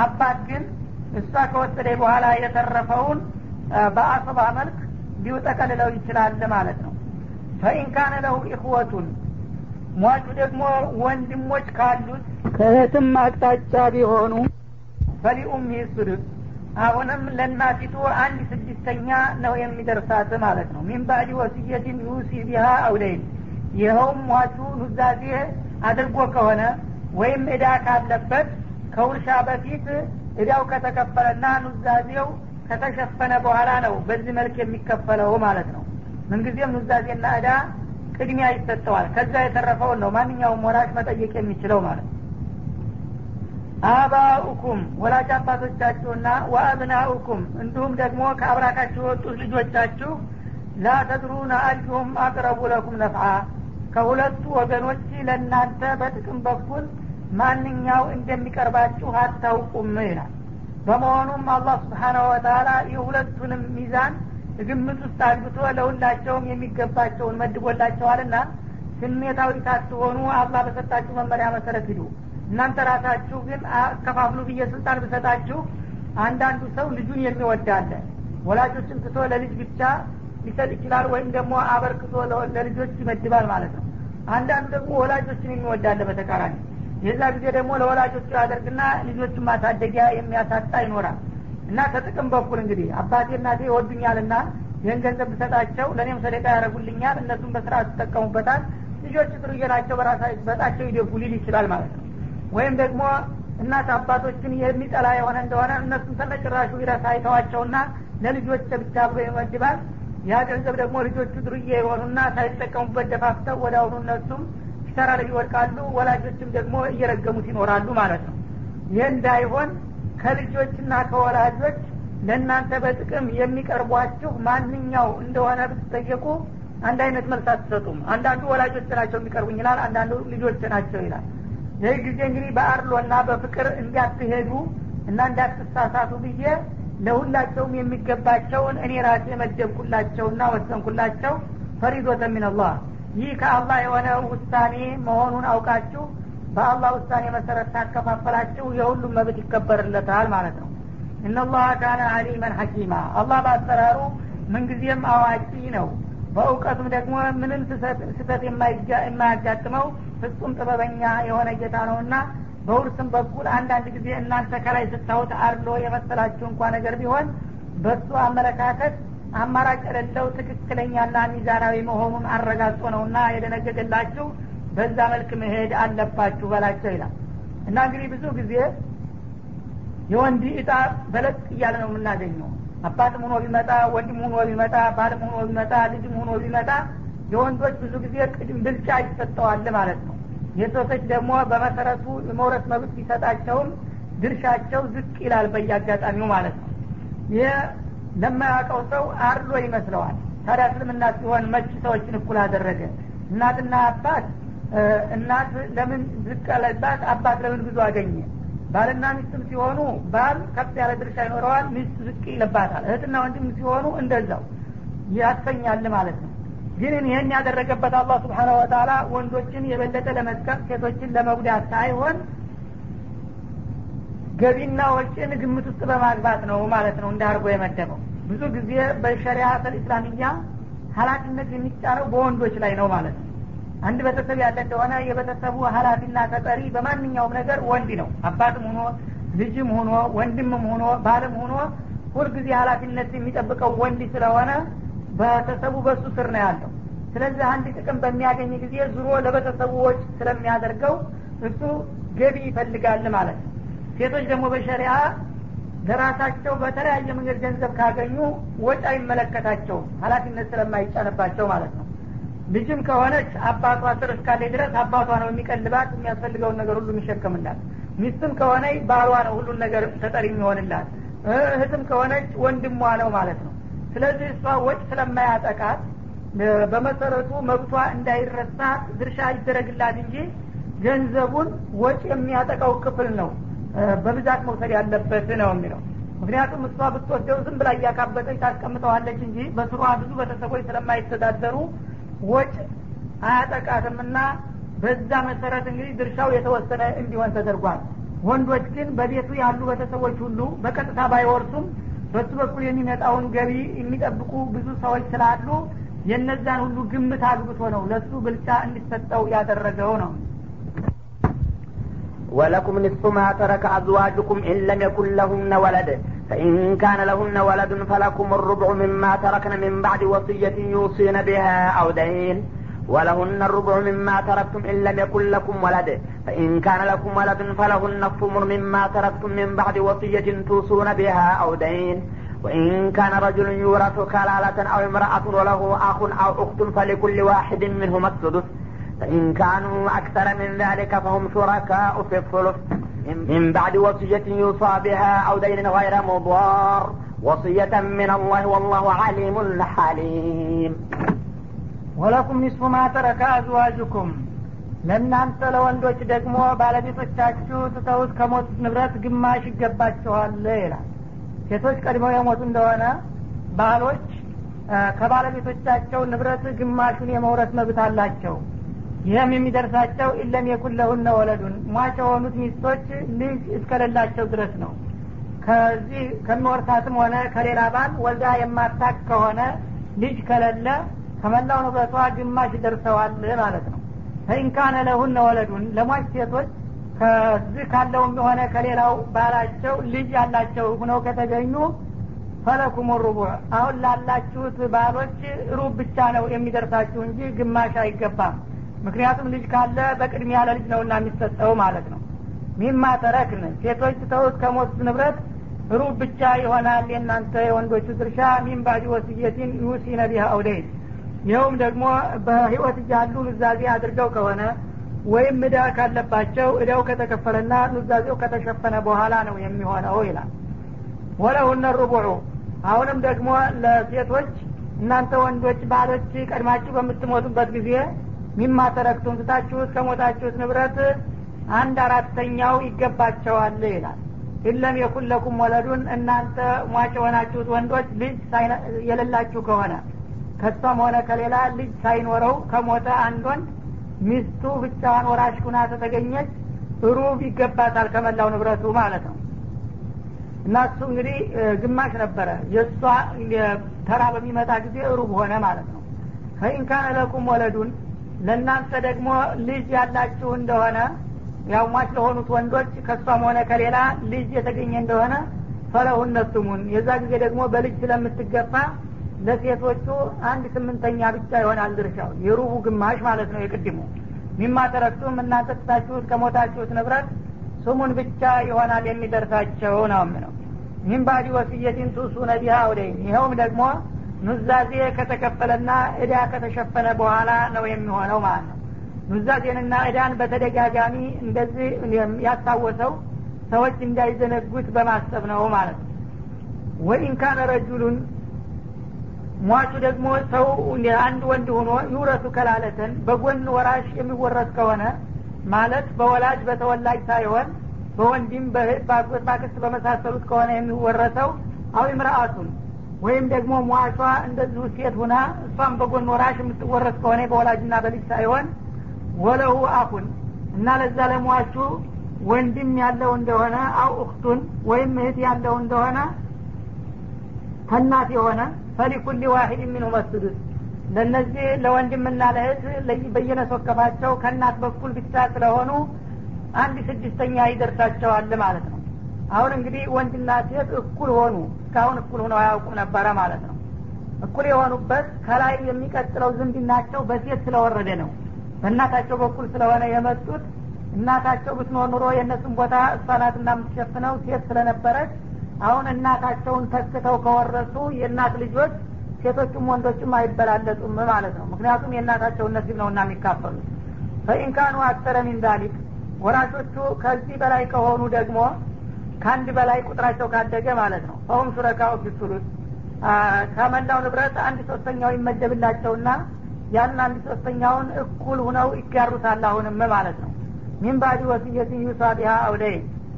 አባት ግን እሷ ከወሰደ በኋላ የተረፈውን በአስባ መልክ ሊውጠቀልለው ይችላል ማለት ነው። ፈኢን ካነ ለሁ ኢኽወቱን። ሟቹ ደግሞ ወንድሞች ካሉት ከእህትም አቅጣጫ ቢሆኑ ፈሊኡም ይስዱስ አሁንም ለእናቲቱ አንድ ስድስተኛ ነው የሚደርሳት ማለት ነው። ሚን ባዕድ ወስየትን ዩሲ ቢሃ አውለይን። ይኸውም ሟቹ ኑዛዜ አድርጎ ከሆነ ወይም እዳ ካለበት ከውርሻ በፊት እዳው ከተከፈለና ኑዛዜው ከተሸፈነ በኋላ ነው በዚህ መልክ የሚከፈለው ማለት ነው። ምንጊዜም ኑዛዜና እዳ ቅድሚያ ይሰጠዋል። ከዛ የተረፈውን ነው ማንኛውም ወራሽ መጠየቅ የሚችለው ማለት ነው አባኡኩም ወላጅ አባቶቻችሁና ወአብናኡኩም እንዲሁም ደግሞ ከአብራካችሁ የወጡት ልጆቻችሁ ላተድሩነ አዩሁም አቅረቡ ለኩም ነፍዓ። ከሁለቱ ወገኖች ለእናንተ በጥቅም በኩል ማንኛው እንደሚቀርባችሁ አታውቁም ይላል። በመሆኑም አላህ ስብሓናሁ ወተላ የሁለቱንም ሚዛን ግምት ውስጥ አግብቶ ለሁላቸውም የሚገባቸውን መድቦላቸዋልና ስሜታዊ ሳትሆኑ አላህ በሰጣችሁ መመሪያ መሰረት ሂዱ እናንተ ራሳችሁ ግን አከፋፍሉ ብዬ ስልጣን ብሰጣችሁ አንዳንዱ ሰው ልጁን የሚወዳለ ወላጆችን ትቶ ለልጅ ብቻ ሊሰጥ ይችላል ወይም ደግሞ አበርክቶ ለልጆች ይመድባል ማለት ነው። አንዳንዱ ደግሞ ወላጆችን የሚወዳለ በተቃራኒ። የዛ ጊዜ ደግሞ ለወላጆቹ ያደርግና ልጆቹን ማሳደጊያ የሚያሳጣ ይኖራል። እና ከጥቅም በኩል እንግዲህ አባቴ እናቴ ይወዱኛልና ይህን ገንዘብ ብሰጣቸው ለእኔም ሰደቃ ያደረጉልኛል እነሱም በስርዓት ይጠቀሙበታል። ልጆች ጥሩዬ ናቸው በጣቸው ይደጉ ሊል ይችላል ማለት ነው ወይም ደግሞ እናት አባቶችን የሚጠላ የሆነ እንደሆነ እነሱን ተነጭራሹ ይረሳ አይተዋቸውና ለልጆች ብቻ ብሎ ይመድባል። ያ ገንዘብ ደግሞ ልጆቹ ድሩዬ የሆኑና ሳይጠቀሙበት ደፋፍተው ወደ አሁኑ እነሱም ኪሳራ ላይ ይወድቃሉ ወላጆችም ደግሞ እየረገሙት ይኖራሉ ማለት ነው። ይህ እንዳይሆን ከልጆችና ከወላጆች ለእናንተ በጥቅም የሚቀርቧችሁ ማንኛው እንደሆነ ብትጠየቁ አንድ አይነት መልስ አትሰጡም። አንዳንዱ ወላጆች ናቸው የሚቀርቡኝ ይላል አንዳንዱ ልጆች ናቸው ይላል ይህ ጊዜ እንግዲህ በአርሎና በፍቅር እንዳትሄዱ እና እንዳትሳሳቱ ብዬ ለሁላቸውም የሚገባቸውን እኔ ራሴ መደብኩላቸውና ወሰንኩላቸው ፈሪዶተ ሚንላህ ይህ ከአላህ የሆነ ውሳኔ መሆኑን አውቃችሁ በአላህ ውሳኔ መሰረት ታከፋፈላችሁ የሁሉም መብት ይከበርለታል ማለት ነው። እነላህ ካነ አሊመን ሐኪማ። አላህ በአሰራሩ ምንጊዜም አዋቂ ነው። በእውቀቱም ደግሞ ምንም ስህተት የማያጋጥመው ፍጹም ጥበበኛ የሆነ ጌታ ነውና በውርስም በኩል አንዳንድ ጊዜ እናንተ ከላይ ስታዩት አርሎ የመሰላችሁ እንኳ ነገር ቢሆን በሱ አመለካከት አማራጭ የሌለው ትክክለኛና ሚዛናዊ መሆኑን አረጋግጦ ነውና የደነገገላችሁ በዛ መልክ መሄድ አለባችሁ በላቸው ይላል። እና እንግዲህ ብዙ ጊዜ የወንድ እጣ በለጥ እያለ ነው የምናገኘው። አባትም ሆኖ ቢመጣ ወንድም ሆኖ ቢመጣ ባልም ሆኖ ቢመጣ ልጅም ሆኖ ቢመጣ የወንዶች ብዙ ጊዜ ቅድም ብልጫ ይሰጠዋል ማለት ነው የሴቶች ደግሞ በመሰረቱ የመውረስ መብት ቢሰጣቸውም ድርሻቸው ዝቅ ይላል በየአጋጣሚው ማለት ነው። ይህ ለማያውቀው ሰው አርሎ ይመስለዋል። ታዲያ እስልምና ሲሆን መች ሰዎችን እኩል አደረገ? እናትና አባት እናት ለምን ዝቅ አባት ለምን ብዙ አገኘ? ባልና ሚስትም ሲሆኑ ባል ከፍ ያለ ድርሻ ይኖረዋል ሚስት ዝቅ ይለባታል እህትና ወንድም ሲሆኑ እንደዛው ያሰኛል ማለት ነው ግን ይህን ያደረገበት አላህ ስብሓነሁ ወተላ ወንዶችን የበለጠ ለመጥቀም ሴቶችን ለመጉዳት ሳይሆን ገቢና ወጪን ግምት ውስጥ በማግባት ነው ማለት ነው እንደ አርጎ የመደበው። ብዙ ጊዜ በሸሪአት ልእስላሚያ ሀላፊነት የሚጫነው በወንዶች ላይ ነው ማለት ነው። አንድ ቤተሰብ ያለ እንደሆነ የቤተሰቡ ሀላፊና ተጠሪ በማንኛውም ነገር ወንድ ነው። አባትም ሆኖ ልጅም ሆኖ ወንድምም ሆኖ ባልም ሆኖ ሁልጊዜ ሀላፊነት የሚጠብቀው ወንድ ስለሆነ ቤተሰቡ በሱ ስር ነው ያለው። ስለዚህ አንድ ጥቅም በሚያገኝ ጊዜ ዙሮ ለቤተሰቡ ወጭ ስለሚያደርገው እሱ ገቢ ይፈልጋል ማለት ነው። ሴቶች ደግሞ በሸሪያ ለራሳቸው በተለያየ መንገድ ገንዘብ ካገኙ ወጭ አይመለከታቸውም ሀላፊነት ስለማይጫንባቸው ማለት ነው። ልጅም ከሆነች አባቷ ስር እስካለ ድረስ አባቷ ነው የሚቀልባት የሚያስፈልገውን ነገር ሁሉ የሚሸከምላት። ሚስትም ከሆነ ባሏ ነው ሁሉን ነገር ተጠሪ የሚሆንላት። እህትም ከሆነች ወንድሟ ነው ማለት ነው ስለዚህ እሷ ወጭ ስለማያጠቃት በመሰረቱ መብቷ እንዳይረሳ ድርሻ ይደረግላት እንጂ ገንዘቡን ወጪ የሚያጠቃው ክፍል ነው። በብዛት መውሰድ ያለበት ነው የሚለው። ምክንያቱም እሷ ብትወደው ዝም ብላ እያካበጠች ታስቀምጠዋለች እንጂ በስሯ ብዙ ቤተሰቦች ስለማይተዳደሩ ወጭ አያጠቃትምና በዛ መሰረት እንግዲህ ድርሻው የተወሰነ እንዲሆን ተደርጓል። ወንዶች ግን በቤቱ ያሉ ቤተሰቦች ሁሉ በቀጥታ ባይወርሱም በሱ በኩል የሚመጣውን ገቢ የሚጠብቁ ብዙ ሰዎች ስላሉ የነዛን ሁሉ ግምት አግብቶ ነው ለሱ ብልጫ እንዲሰጠው ያደረገው ነው ولكم نصف ما ترك أزواجكم إن لم يكن لهن ولد فإن كان لهن ولد فلكم الربع مما تركن من بعد وصية يوصين بها أو دين ولهن الربع مما تركتم إن لم يكن لكم ولد. فإن كان لكم ولد فلهن الثمن مما تركتم من بعد وصية توصون بها أو دين. وإن كان رجل يورث كلالة أو امرأة وله أخ أو أخت فلكل واحد منهما السدس. فإن كانوا أكثر من ذلك فهم شركاء في الثلث. من بعد وصية يوصى بها أو دين غير مضار. وصية من الله والله عليم حليم. ወለኩም ኒስፉ ማ ተረከ አዝዋጅኩም። ለእናንተ ለወንዶች ደግሞ ባለቤቶቻችሁ ትተውት ከሞቱት ንብረት ግማሽ ይገባችኋል ይላል። ሴቶች ቀድመው የሞቱ እንደሆነ ባሎች ከባለቤቶቻቸው ንብረት ግማሹን የመውረስ መብት አላቸው። ይህም የሚደርሳቸው ኢለም የኩን ወለዱን። ሟች የሆኑት ሚስቶች ልጅ እስከሌላቸው ድረስ ነው። ከዚህ ከሚወርሳትም ሆነ ከሌላ ባል ወልዳ የማታቅ ከሆነ ልጅ ከሌለ ከመላው ንብረቷ ግማሽ ደርሰዋል ማለት ነው። ፈኢንካነ ለሁነ ወለዱን ለሟች ሴቶች ከዚህ ካለውም የሆነ ከሌላው ባላቸው ልጅ ያላቸው ሁነው ከተገኙ فلكم الربع። አሁን ላላችሁት ባሎች ሩብ ብቻ ነው የሚደርሳችሁ እንጂ ግማሽ አይገባም። ምክንያቱም ልጅ ካለ በቅድሚያ ለልጅ ነውና የሚሰጠው ማለት ነው። مما تركن ሴቶች ትተውት ከሞቱት ንብረት ሩብ ብቻ ይሆናል የእናንተ የወንዶቹ ድርሻ። من بعد وصية يوصين بها أو دين ይኸውም ደግሞ በህይወት እያሉ ኑዛዜ አድርገው ከሆነ ወይም እዳ ካለባቸው እዳው ከተከፈለና ኑዛዜው ከተሸፈነ በኋላ ነው የሚሆነው ይላል። ወለሁነ ሩቡዑ። አሁንም ደግሞ ለሴቶች እናንተ ወንዶች ባሎች ቀድማችሁ በምትሞቱበት ጊዜ ሚማ ተረክቱም ትታችሁት ከሞታችሁት ንብረት አንድ አራተኛው ይገባቸዋል ይላል። ኢለም የኩን ለኩም ወለዱን እናንተ ሟጭ የሆናችሁት ወንዶች ልጅ የሌላችሁ ከሆነ ከሷም ሆነ ከሌላ ልጅ ሳይኖረው ከሞተ አንድ ወንድ ሚስቱ ብቻዋን ወራሽ ኩና ተተገኘች ሩብ ይገባታል ከመላው ንብረቱ ማለት ነው። እና እሱ እንግዲህ ግማሽ ነበረ። የእሷ ተራ በሚመጣ ጊዜ ሩብ ሆነ ማለት ነው። ፈኢንካነ ለኩም ወለዱን ለእናንተ ደግሞ ልጅ ያላችሁ እንደሆነ ያው ሟች ለሆኑት ወንዶች ከሷም ሆነ ከሌላ ልጅ የተገኘ እንደሆነ فلهن الثمن የዛ ጊዜ ደግሞ በልጅ ስለምትገፋ ለሴቶቹ አንድ ስምንተኛ ብቻ ይሆናል ድርሻው የሩቡ ግማሽ ማለት ነው የቅድሙ። مما تركتم እናንተ ትታችሁት ከሞታችሁት ንብረት الثمن ብቻ ይሆናል የሚደርሳቸው ነው ምነው من بعد وصية توصون بها أو دين ይኸውም ደግሞ ኑዛዜ ከተከፈለና እዳ ከተሸፈነ በኋላ ነው የሚሆነው ማለት ነው። ኑዛዜንና እዳን በተደጋጋሚ እንደዚህ ያስታወሰው ሰዎች እንዳይዘነጉት በማሰብ ነው ማለት ነው። ወኢን ካነ ረጁሉን ሟቹ ደግሞ ሰው አንድ ወንድ ሆኖ ይውረቱ ከላለተን በጎን ወራሽ የሚወረስ ከሆነ ማለት በወላጅ በተወላጅ ሳይሆን በወንድም በአክስት በመሳሰሉት ከሆነ የሚወረሰው አው ምርአቱን ወይም ደግሞ ሟቿ እንደዚሁ ሴት ሁና እሷም በጎን ወራሽ የምትወረስ ከሆነ በወላጅና በልጅ ሳይሆን ወለሁ አኩን እና ለዛ ለሟቹ ወንድም ያለው እንደሆነ አው እክቱን ወይም እህት ያለው እንደሆነ ከእናት የሆነ ፈሊኩል ዋሂድ ሚንሁ መስዱስ ለእነዚህ ለወንድምና ለእህት በየነሶከፋቸው ከእናት በኩል ብቻ ስለሆኑ አንድ ስድስተኛ ይደርሳቸዋል ማለት ነው። አሁን እንግዲህ ወንድና ሴት እኩል ሆኑ። እስካሁን እኩል ሆነው አያውቁም ነበረ ማለት ነው። እኩል የሆኑበት ከላይ የሚቀጥለው ዝምድናቸው በሴት ስለወረደ ነው። በእናታቸው በኩል ስለሆነ የመጡት እናታቸው ብትኖር ኑሮ የእነሱን ቦታ እሷ ናትና የምትሸፍነው ሴት ስለነበረች አሁን እናታቸውን ተክተው ከወረሱ የእናት ልጆች ሴቶችም ወንዶችም አይበላለጡም ማለት ነው። ምክንያቱም የእናታቸውን ነሲብ ነው እና የሚካፈሉት። ፈኢንካኑ አክተረ ሚን ወራሾቹ ከዚህ በላይ ከሆኑ ደግሞ ከአንድ በላይ ቁጥራቸው ካደገ ማለት ነው። فهم شركاء في الثلث ከመላው ንብረት አንድ ሶስተኛው ይመደብላቸውና ያን አንድ ሶስተኛውን እኩል ሁነው ይጋሩታል አሁንም ማለት ነው። من بعد وصية يوصى بها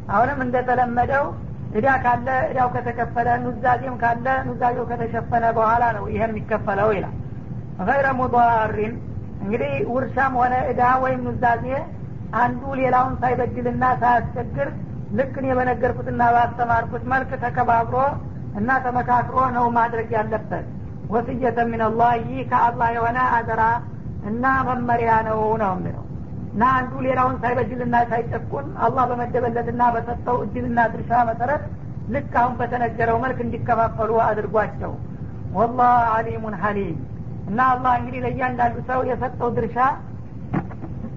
አሁንም እንደተለመደው እዳ ካለ እዳው ከተከፈለ ኑዛዜም ካለ ኑዛዜው ከተሸፈነ በኋላ ነው ይሄ የሚከፈለው ይላል። غير مضار እንግዲህ ውርሻም ሆነ እዳ ወይም ኑዛዜ አንዱ ሌላውን ሳይበድልና ሳያስቸግር ልክ እኔ በነገርኩትና ባስተማርኩት መልክ ተከባብሮ እና ተመካክሮ ነው ማድረግ ያለበት። ወስየተ ሚንላህ ከአላህ የሆነ አደራ እና መመሪያ ነው ነው የሚለው እና አንዱ ሌላውን ሳይበድልና ሳይጨቁን አላህ በመደበለትና በሰጠው እድልና ድርሻ መሰረት ልክ አሁን በተነገረው መልክ እንዲከፋፈሉ አድርጓቸው። ወላህ አሊሙን ሀሊም እና አላህ እንግዲህ ለእያንዳንዱ ሰው የሰጠው ድርሻ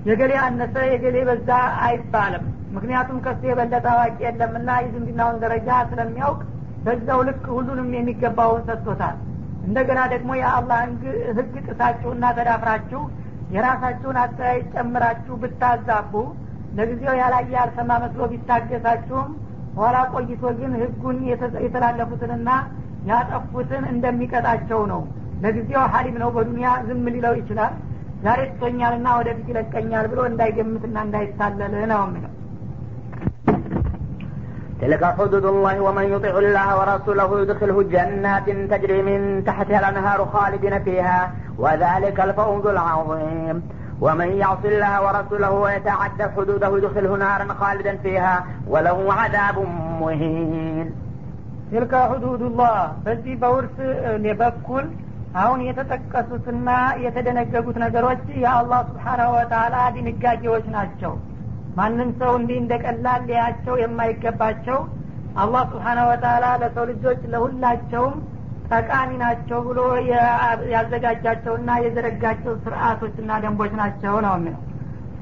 የገሌ አነሰ የገሌ በዛ አይባልም። ምክንያቱም ከሱ የበለጠ አዋቂ የለምና የዝምድናውን ደረጃ ስለሚያውቅ በዛው ልክ ሁሉንም የሚገባውን ሰጥቶታል። እንደገና ደግሞ የአላህን ህግ ጥሳችሁና ተዳፍራችሁ የራሳችሁን አስተያየት ጨምራችሁ ብታዛቡ ለጊዜው ያላየ ያልሰማ መስሎ ቢታገሳችሁም ኋላ ቆይቶ ግን ህጉን የተላለፉትንና ያጠፉትን እንደሚቀጣቸው ነው። ለጊዜው ሀሊም ነው በዱኒያ ዝም ሊለው ይችላል። ዛሬ ትቶኛልና ወደፊት ይለቀኛል ብሎ እንዳይገምትና እንዳይታለል ነው የሚለው تلك حدود الله ومن يطع الله ورسوله يدخله جنات تجري من تحتها الانهار خالدين فيها وذلك الفوز العظيم ومن يعص الله ورسوله ويتعدى حدوده يدخله نارا خالدا فيها وله عذاب مهين تلك حدود الله በዚህ በውርስ በኩል አሁን የተጠቀሱትና የተደነገጉት ነገሮች የአላህ ስብሓናሁ ወተላ ድንጋጌዎች ናቸው ማንም ሰው እንዲህ እንደ ቀላል ሊያቸው የማይገባቸው አላህ ስብሓነ ወተላ ለሰው ልጆች ለሁላቸውም ጠቃሚ ናቸው ብሎ ያዘጋጃቸውና የዘረጋቸው ስርአቶችና ደንቦች ናቸው ነው የሚለው።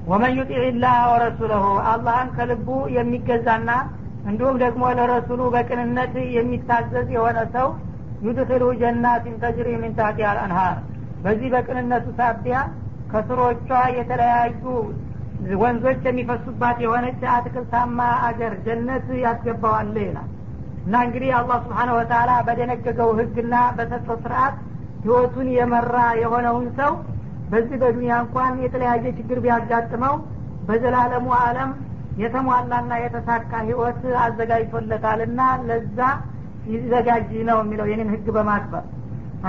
ወመን ዩጢዕ ላህ ወረሱለሁ አላህን ከልቡ የሚገዛና እንዲሁም ደግሞ ለረሱሉ በቅንነት የሚታዘዝ የሆነ ሰው ዩድክሉ ጀናትን ተጅሪ ሚን ታህቲ አልአንሃር። በዚህ በቅንነቱ ሳቢያ ከስሮቿ የተለያዩ ወንዞች የሚፈሱባት የሆነች አትክልታማ አገር ጀነት ያስገባዋል ይላል እና እንግዲህ አላህ ስብሓነ ወተላ በደነገገው ህግና በሰጠው ስርአት ህይወቱን የመራ የሆነውን ሰው በዚህ በዱኒያ እንኳን የተለያየ ችግር ቢያጋጥመው በዘላለሙ አለም የተሟላና የተሳካ ህይወት አዘጋጅቶለታልና ለዛ ይዘጋጅ ነው የሚለው የኔን ህግ በማክበር።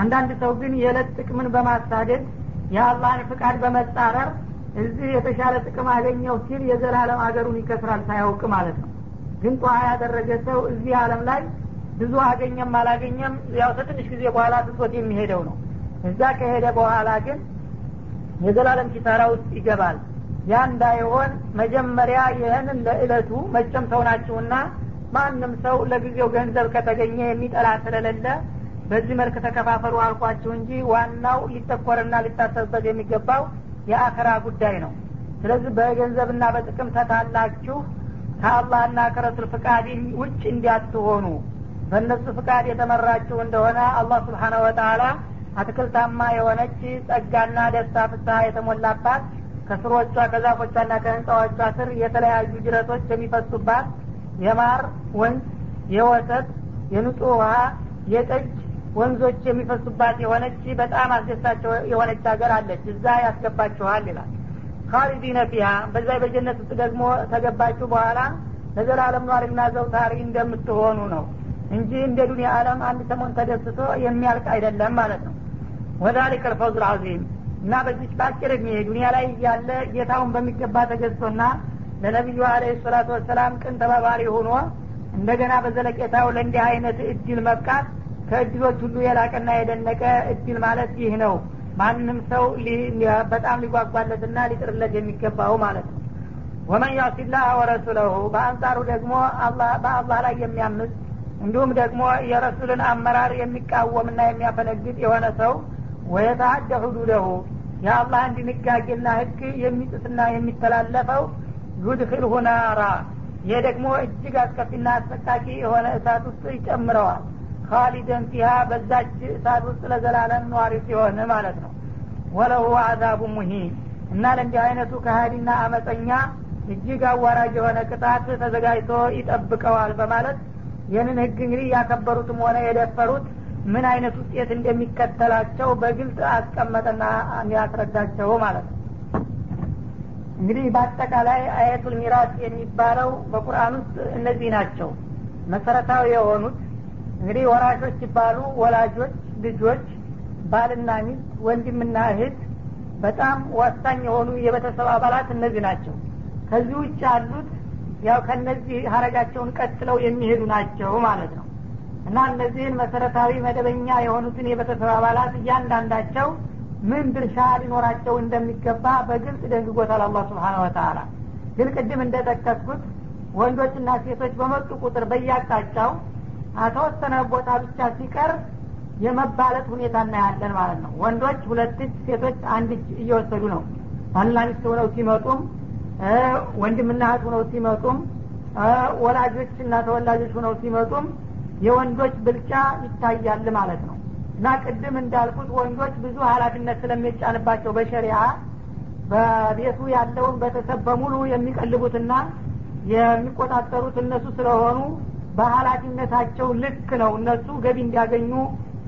አንዳንድ ሰው ግን የዕለት ጥቅምን በማሳደድ የአላህን ፍቃድ በመጻረር እዚህ የተሻለ ጥቅም አገኘው ሲል የዘላለም አገሩን ይከስራል ሳያውቅ ማለት ነው። ግን ጧ ያደረገ ሰው እዚህ አለም ላይ ብዙ አገኘም አላገኘም ያው ከትንሽ ጊዜ በኋላ ትቶት የሚሄደው ነው። እዛ ከሄደ በኋላ ግን የዘላለም ኪሳራ ውስጥ ይገባል። ያ እንዳይሆን መጀመሪያ ይህንን ለእለቱ መቸም ሰው ናችሁና ማንም ሰው ለጊዜው ገንዘብ ከተገኘ የሚጠላ ስለሌለ በዚህ መልክ ተከፋፈሉ አልኳችሁ እንጂ ዋናው ሊተኮርና ሊታሰብበት የሚገባው የአኸራ ጉዳይ ነው። ስለዚህ በገንዘብና በጥቅም ተታላችሁ ከአላህና ከረሱል ፍቃድ ውጭ እንዲያትሆኑ በእነሱ ፍቃድ የተመራችሁ እንደሆነ አላህ ስብሓነሁ ወተላ አትክልታማ የሆነች ጸጋና ደስታ ፍስሀ የተሞላባት ከስሮቿ ከዛፎቿና ከህንፃዎቿ ስር የተለያዩ ጅረቶች የሚፈሱባት የማር ወንዝ የወተት የንጹህ ውሃ የጠጅ ወንዞች የሚፈሱባት የሆነች በጣም አስደሳቸው የሆነች ሀገር አለች። እዛ ያስገባችኋል ይላል። ካሊዲነ ፊሃ በዛ በጀነት ውስጥ ደግሞ ተገባችሁ በኋላ ለዘላለም ኗሪና ዘውታሪ እንደምትሆኑ ነው እንጂ እንደ ዱኒያ አለም አንድ ሰሞን ተደስቶ የሚያልቅ አይደለም ማለት ነው። ወዛሊከ ልፈውዝ ልዓዚም እና በዚች በአጭር እድሜ ዱኒያ ላይ እያለ ጌታውን በሚገባ ተገዝቶና ለነቢዩ አለ ሰላቱ ወሰላም ቅን ተባባሪ ሆኖ እንደገና በዘለቄታው ለእንዲህ አይነት እድል መብቃት ከእድሎች ሁሉ የላቀና የደነቀ እድል ማለት ይህ ነው። ማንም ሰው በጣም ሊጓጓለትና ሊጥርለት የሚገባው ማለት ነው። ወመን ያሲላህ ወረሱለሁ በአንጻሩ ደግሞ በአላህ ላይ የሚያምፅ እንዲሁም ደግሞ የረሱልን አመራር የሚቃወምና የሚያፈነግጥ የሆነ ሰው ወየተአደ ሁዱደሁ የአላህን ድንጋጌና ህግ የሚጥስና የሚተላለፈው ዩድክልሁ ናራ ይህ ደግሞ እጅግ አስከፊና አሰቃቂ የሆነ እሳት ውስጥ ይጨምረዋል ካሊደን ፊሃ በዛች እሳት ውስጥ ለዘላለም ነዋሪ ሲሆን ማለት ነው። ወለሁ አዛቡ ሙሂን እና ለእንዲህ አይነቱ ከሀዲና አመፀኛ እጅግ አዋራጅ የሆነ ቅጣት ተዘጋጅቶ ይጠብቀዋል በማለት ይህንን ህግ እንግዲህ ያከበሩትም ሆነ የደፈሩት ምን አይነት ውጤት እንደሚከተላቸው በግልጽ አስቀመጠና ያስረዳቸው ማለት ነው። እንግዲህ በአጠቃላይ አየቱል ሚራስ የሚባለው በቁርአን ውስጥ እነዚህ ናቸው። መሰረታዊ የሆኑት እንግዲህ ወራሾች ሲባሉ ወላጆች ልጆች ባልና ሚስት ወንድምና እህት በጣም ወሳኝ የሆኑ የቤተሰብ አባላት እነዚህ ናቸው። ከዚህ ውጭ ያሉት ያው ከነዚህ ሀረጋቸውን ቀጥለው የሚሄዱ ናቸው ማለት ነው። እና እነዚህን መሰረታዊ መደበኛ የሆኑትን የቤተሰብ አባላት እያንዳንዳቸው ምን ድርሻ ሊኖራቸው እንደሚገባ በግልጽ ደንግጎታል አላህ ስብሓን ወተአላ ግን ቅድም እንደጠቀስኩት ወንዶችና ሴቶች በመጡ ቁጥር በያቅጣጫው ተወሰነ ቦታ ብቻ ሲቀር የመባለጥ ሁኔታ እናያለን ማለት ነው። ወንዶች ሁለት እጅ ሴቶች አንድ እጅ እየወሰዱ ነው። ባልና ሚስት ሆነው ሲመጡም ወንድምና እህት ሆነው ሲመጡም ወላጆች እና ተወላጆች ሆነው ሲመጡም የወንዶች ብልጫ ይታያል ማለት ነው። እና ቅድም እንዳልኩት ወንዶች ብዙ ሀላፊነት ስለሚጫንባቸው በሸሪያ በቤቱ ያለውን ቤተሰብ በሙሉ የሚቀልቡትና የሚቆጣጠሩት እነሱ ስለሆኑ በሀላፊነታቸው ልክ ነው እነሱ ገቢ እንዲያገኙ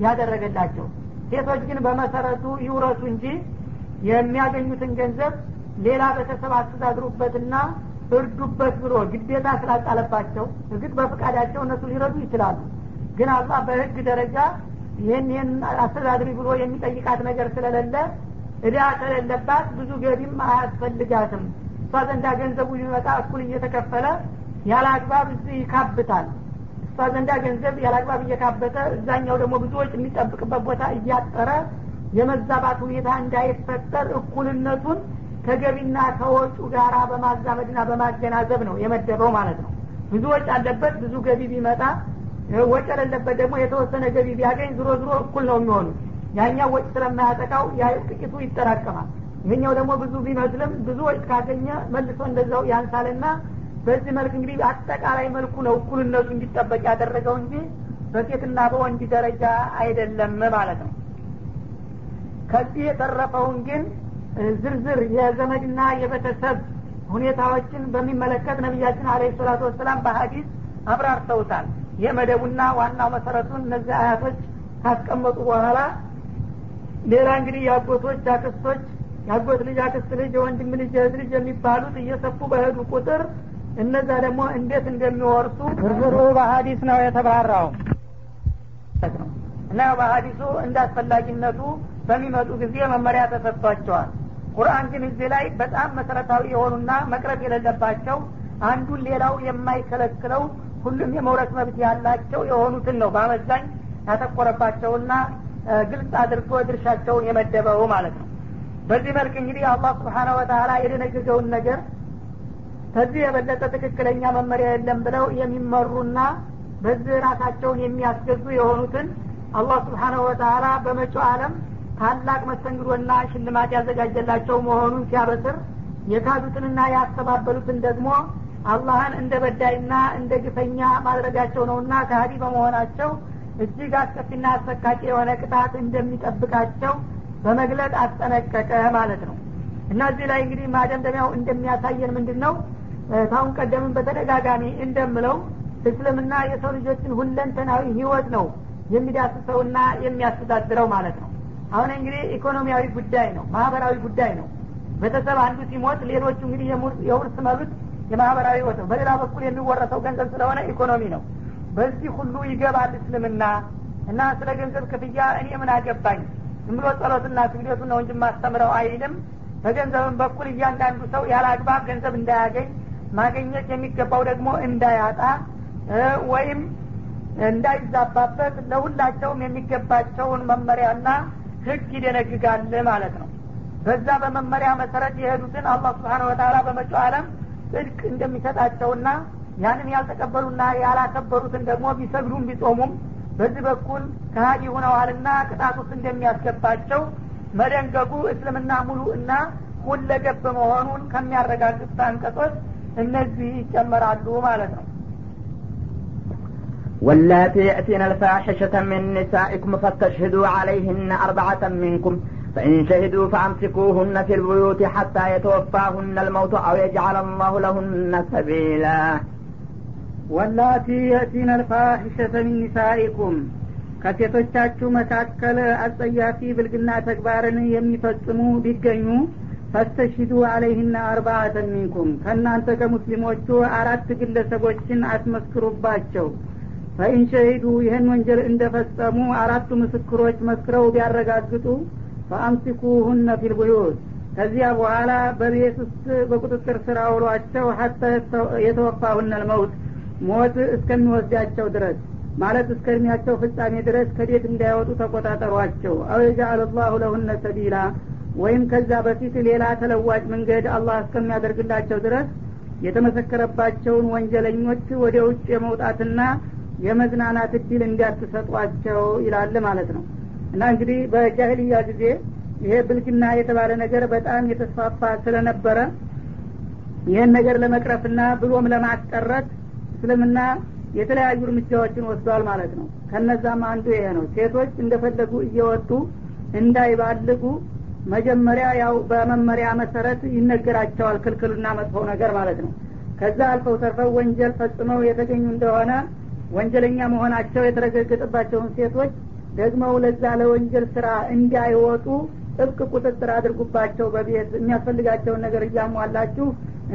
ያደረገላቸው። ሴቶች ግን በመሰረቱ ይውረሱ እንጂ የሚያገኙትን ገንዘብ ሌላ ቤተሰብ አስተዳድሩበትና እርዱበት ብሎ ግዴታ ስላጣለባቸው እርግጥ በፍቃዳቸው እነሱ ሊረዱ ይችላሉ። ግን አላህ በህግ ደረጃ ይህን ይህን አስተዳድሪ ብሎ የሚጠይቃት ነገር ስለሌለ እዳ ከሌለባት ብዙ ገቢም አያስፈልጋትም። እሷ ዘንዳ ገንዘቡ ሊመጣ እኩል እየተከፈለ ያለ አግባብ እዚህ ይካብታል ዘንዳ ገንዘብ ያለ አግባብ እየካበተ እዛኛው ደግሞ ብዙዎች የሚጠብቅበት ቦታ እያጠረ የመዛባት ሁኔታ እንዳይፈጠር እኩልነቱን ከገቢና ከወጩ ጋራ በማዛመድና በማገናዘብ ነው የመደበው ማለት ነው። ብዙ ወጭ አለበት ብዙ ገቢ ቢመጣ ወጭ የሌለበት ደግሞ የተወሰነ ገቢ ቢያገኝ ዝሮ ዝሮ እኩል ነው የሚሆኑት። ያኛው ወጭ ስለማያጠቃው ጥቂቱ ይጠራቀማል። ይህኛው ደግሞ ብዙ ቢመስልም ብዙ ወጭ ካገኘ መልሶ እንደዛው ያንሳልና በዚህ መልክ እንግዲህ አጠቃላይ መልኩ ነው እኩልነቱ እንዲጠበቅ ያደረገው እንጂ በሴትና በወንድ ደረጃ አይደለም ማለት ነው። ከዚህ የተረፈውን ግን ዝርዝር የዘመድና የቤተሰብ ሁኔታዎችን በሚመለከት ነቢያችን አለ ሰላቱ ወሰላም በሀዲስ አብራርተውታል። የመደቡና ዋናው መሰረቱን እነዚህ አያቶች ካስቀመጡ በኋላ ሌላ እንግዲህ የአጎቶች አክስቶች የአጎት ልጅ አክስት ልጅ የወንድም ልጅ የእህት ልጅ የሚባሉት እየሰፉ በሄዱ ቁጥር እነዛ ደግሞ እንዴት እንደሚወርሱ ዝርዝሩ በሀዲስ ነው የተብራራው። እና በሀዲሱ እንደ አስፈላጊነቱ በሚመጡ ጊዜ መመሪያ ተሰጥቷቸዋል። ቁርአን ግን እዚህ ላይ በጣም መሰረታዊ የሆኑና መቅረት የሌለባቸው አንዱን ሌላው የማይከለክለው ሁሉም የመውረስ መብት ያላቸው የሆኑትን ነው በአመዛኝ ያተኮረባቸውና ግልጽ አድርጎ ድርሻቸውን የመደበው ማለት ነው። በዚህ መልክ እንግዲህ አላህ ስብሓነ ወተላ የደነገገውን ነገር ከዚህ የበለጠ ትክክለኛ መመሪያ የለም ብለው የሚመሩና በዚህ ራሳቸውን የሚያስገዙ የሆኑትን አላህ ስብሓነሁ ወተላ በመጪው አለም ታላቅ መስተንግዶና ሽልማት ያዘጋጀላቸው መሆኑን ሲያበስር የካዱትንና ያስተባበሉትን ደግሞ አላህን እንደ በዳይና እንደ ግፈኛ ማድረጋቸው ነውና ከሀዲ በመሆናቸው እጅግ አስከፊና አሰቃቂ የሆነ ቅጣት እንደሚጠብቃቸው በመግለጥ አስጠነቀቀ ማለት ነው። እና እዚህ ላይ እንግዲህ ማደምደሚያው እንደሚያሳየን ምንድን ነው ታሁን ቀደምን በተደጋጋሚ እንደምለው እስልምና የሰው ልጆችን ሁለንተናዊ ህይወት ነው የሚዳስሰውና የሚያስተዳድረው ማለት ነው። አሁን እንግዲህ ኢኮኖሚያዊ ጉዳይ ነው ማህበራዊ ጉዳይ ነው። ቤተሰብ አንዱ ሲሞት ሌሎቹ እንግዲህ የውርስ መብት የማህበራዊ ህይወት ነው። በሌላ በኩል የሚወረሰው ገንዘብ ስለሆነ ኢኮኖሚ ነው። በዚህ ሁሉ ይገባል እስልምና እና ስለ ገንዘብ ክፍያ እኔ ምን አገባኝ? ዝም ጸሎትና ስግደቱ ነው እንጂ ማስተምረው አይልም። በገንዘብም በኩል እያንዳንዱ ሰው ያለ አግባብ ገንዘብ እንዳያገኝ ማገኘት የሚገባው ደግሞ እንዳያጣ ወይም እንዳይዛባበት ለሁላቸውም የሚገባቸውን መመሪያና ህግ ይደነግጋል ማለት ነው። በዛ በመመሪያ መሰረት የሄዱትን አላህ ስብሓን ወተላ በመጪው አለም ጽድቅ እንደሚሰጣቸውና ያንን ያልተቀበሉና ያላከበሩትን ደግሞ ቢሰግዱም ቢጾሙም በዚህ በኩል ከሀዲ ሁነዋልና ቅጣት ውስጥ እንደሚያስገባቸው መደንገጉ እስልምና ሙሉ እና ሁለገብ መሆኑን ከሚያረጋግጥ አንቀጾች እነዚህ ይጨመራሉ ማለት ነው واللاتي يأتين الفاحشة من نسائكم فاستشهدوا عليهن أربعة منكم فإن شهدوا فأمسكوهن في البيوت حتى يتوفاهن الموت أو يجعل الله لهن سبيلا ወላቲ የእቲነ ልፋሒሸተ ሚን ኒሳኢኩም ከሴቶቻችሁ መካከል አጸያፊ ብልግና ተግባርን የሚፈጽሙ ቢገኙ ፈስተሽዱ አለይህና አርባአተን ሚንኩም ከእናንተ ከሙስሊሞቹ አራት ግለሰቦችን አስመስክሩባቸው። ፈኢን ሸሂዱ ይህን ወንጀል እንደፈጸሙ አራቱ ምስክሮች መስክረው ቢያረጋግጡ ፈአምሲኩሁነ ፊልቡዩት ከዚያ በኋላ በቤት ውስጥ በቁጥጥር ስር አውሏቸው ሀታ የተወፋሁነ ልመውት ሞት እስከሚወስዳቸው ድረስ ማለት እስከ እድሜያቸው ፍጻሜ ድረስ ከቤት እንዳይወጡ ተቆጣጠሯቸው። አው የጃአል ላሁ ለሁነ ሰቢላ ወይም ከዛ በፊት ሌላ ተለዋጭ መንገድ አላህ እስከሚያደርግላቸው ድረስ የተመሰከረባቸውን ወንጀለኞች ወደ ውጭ የመውጣትና የመዝናናት እድል እንዳትሰጧቸው ይላል ማለት ነው። እና እንግዲህ በጃህልያ ጊዜ ይሄ ብልግና የተባለ ነገር በጣም የተስፋፋ ስለነበረ ይህን ነገር ለመቅረፍና ብሎም ለማስቀረት እስልምና የተለያዩ እርምጃዎችን ወስዷል ማለት ነው። ከነዛም አንዱ ይሄ ነው። ሴቶች እንደፈለጉ እየወጡ እንዳይባልጉ መጀመሪያ ያው በመመሪያ መሰረት ይነገራቸዋል ክልክሉና መጥፎ ነገር ማለት ነው። ከዛ አልፈው ተርፈው ወንጀል ፈጽመው የተገኙ እንደሆነ ወንጀለኛ መሆናቸው የተረጋገጠባቸውን ሴቶች ደግሞ ለዛ ለወንጀል ስራ እንዳይወጡ ጥብቅ ቁጥጥር አድርጉባቸው በቤት የሚያስፈልጋቸውን ነገር እያሟላችሁ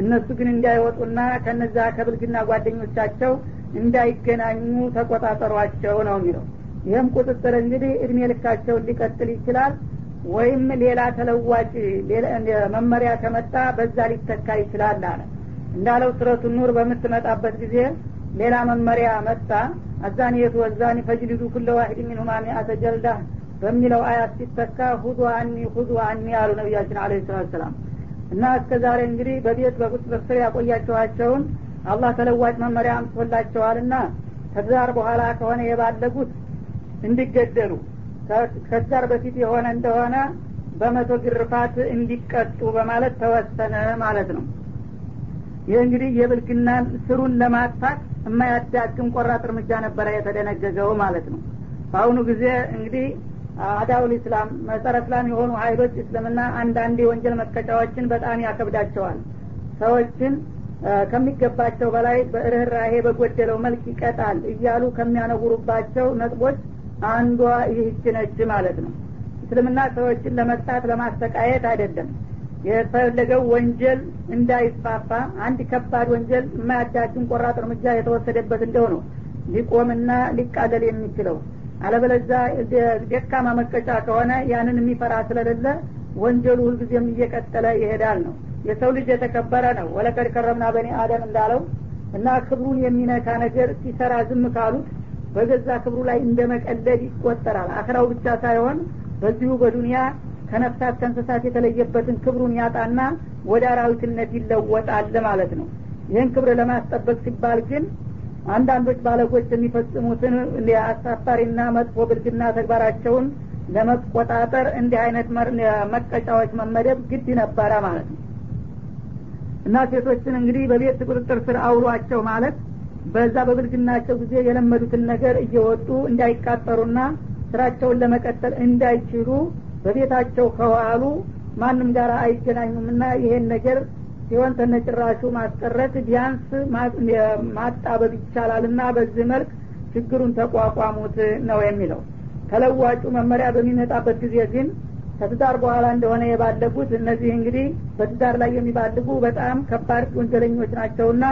እነሱ ግን እንዳይወጡና ከነዛ ከብልግና ጓደኞቻቸው እንዳይገናኙ ተቆጣጠሯቸው ነው የሚለው። ይህም ቁጥጥር እንግዲህ እድሜ ልካቸውን ሊቀጥል ይችላል ወይም ሌላ ተለዋጭ መመሪያ ከመጣ በዛ ሊተካ ይችላል አለ። እንዳለው ስረቱ ኑር በምትመጣበት ጊዜ ሌላ መመሪያ መጣ። አዛኒየቱ ወዛኒ ፈጅልዱ ኩለ ዋሂድ ሚንሁማ ሚአተ ጀልዳ በሚለው አያት ሲተካ ሁዱ አኒ ሁዱ አኒ አሉ ነቢያችን አለ ሰላት ሰላም እና እስከ ዛሬ እንግዲህ በቤት በቁጥጥር ስር ያቆያቸኋቸውን አላህ ተለዋጭ መመሪያ አምጥቶላቸዋልና ከዛር በኋላ ከሆነ የባለጉት እንዲገደሉ ከዛር በፊት የሆነ እንደሆነ በመቶ ግርፋት እንዲቀጡ በማለት ተወሰነ ማለት ነው። ይህ እንግዲህ የብልግናን ስሩን ለማጥፋት የማያዳግም ቆራጥ እርምጃ ነበረ የተደነገገው ማለት ነው። በአሁኑ ጊዜ እንግዲህ አዳውል ኢስላም መጸረ እስላም የሆኑ ሀይሎች እስልምና አንዳንድ የወንጀል መቀጫዎችን በጣም ያከብዳቸዋል። ሰዎችን ከሚገባቸው በላይ በርኅራሄ በጎደለው መልክ ይቀጣል እያሉ ከሚያነውሩባቸው ነጥቦች አንዷ ይህች ነች ማለት ነው። እስልምና ሰዎችን ለመቅጣት ለማሰቃየት አይደለም። የተፈለገው ወንጀል እንዳይስፋፋ አንድ ከባድ ወንጀል የማያዳግም ቆራጥ እርምጃ የተወሰደበት እንደው ነው ሊቆምና ሊቃለል የሚችለው። አለበለዛ ደካማ መቀጫ ከሆነ ያንን የሚፈራ ስለሌለ ወንጀሉ ሁልጊዜም እየቀጠለ ይሄዳል ነው። የሰው ልጅ የተከበረ ነው። ወለቀድ ከረምና በኒ አደም እንዳለው እና ክብሩን የሚነካ ነገር ሲሰራ ዝም ካሉት በገዛ ክብሩ ላይ እንደ መቀለድ ይቆጠራል። አክራው ብቻ ሳይሆን በዚሁ በዱንያ ከነፍሳት ከእንስሳት የተለየበትን ክብሩን ያጣና ወደ አራዊትነት ይለወጣል ማለት ነው። ይህን ክብር ለማስጠበቅ ሲባል ግን አንዳንዶች ባለጎች የሚፈጽሙትን አሳፋሪና መጥፎ ብልግና ተግባራቸውን ለመቆጣጠር እንዲህ አይነት መቀጫዎች መመደብ ግድ ነበረ ማለት ነው። እና ሴቶችን እንግዲህ በቤት ቁጥጥር ስር አውሏቸው ማለት በዛ በብልግናቸው ጊዜ የለመዱትን ነገር እየወጡ እንዳይቃጠሩና ስራቸውን ለመቀጠል እንዳይችሉ በቤታቸው ከዋሉ ማንም ጋር አይገናኙምና ይሄን ነገር ሲሆን ተነጭራሹ ማስቀረት ቢያንስ ማጣበብ ይቻላል እና በዚህ መልክ ችግሩን ተቋቋሙት ነው የሚለው። ተለዋጩ መመሪያ በሚመጣበት ጊዜ ግን ከትዳር በኋላ እንደሆነ የባለጉት እነዚህ እንግዲህ በትዳር ላይ የሚባልጉ በጣም ከባድ ወንጀለኞች ናቸውና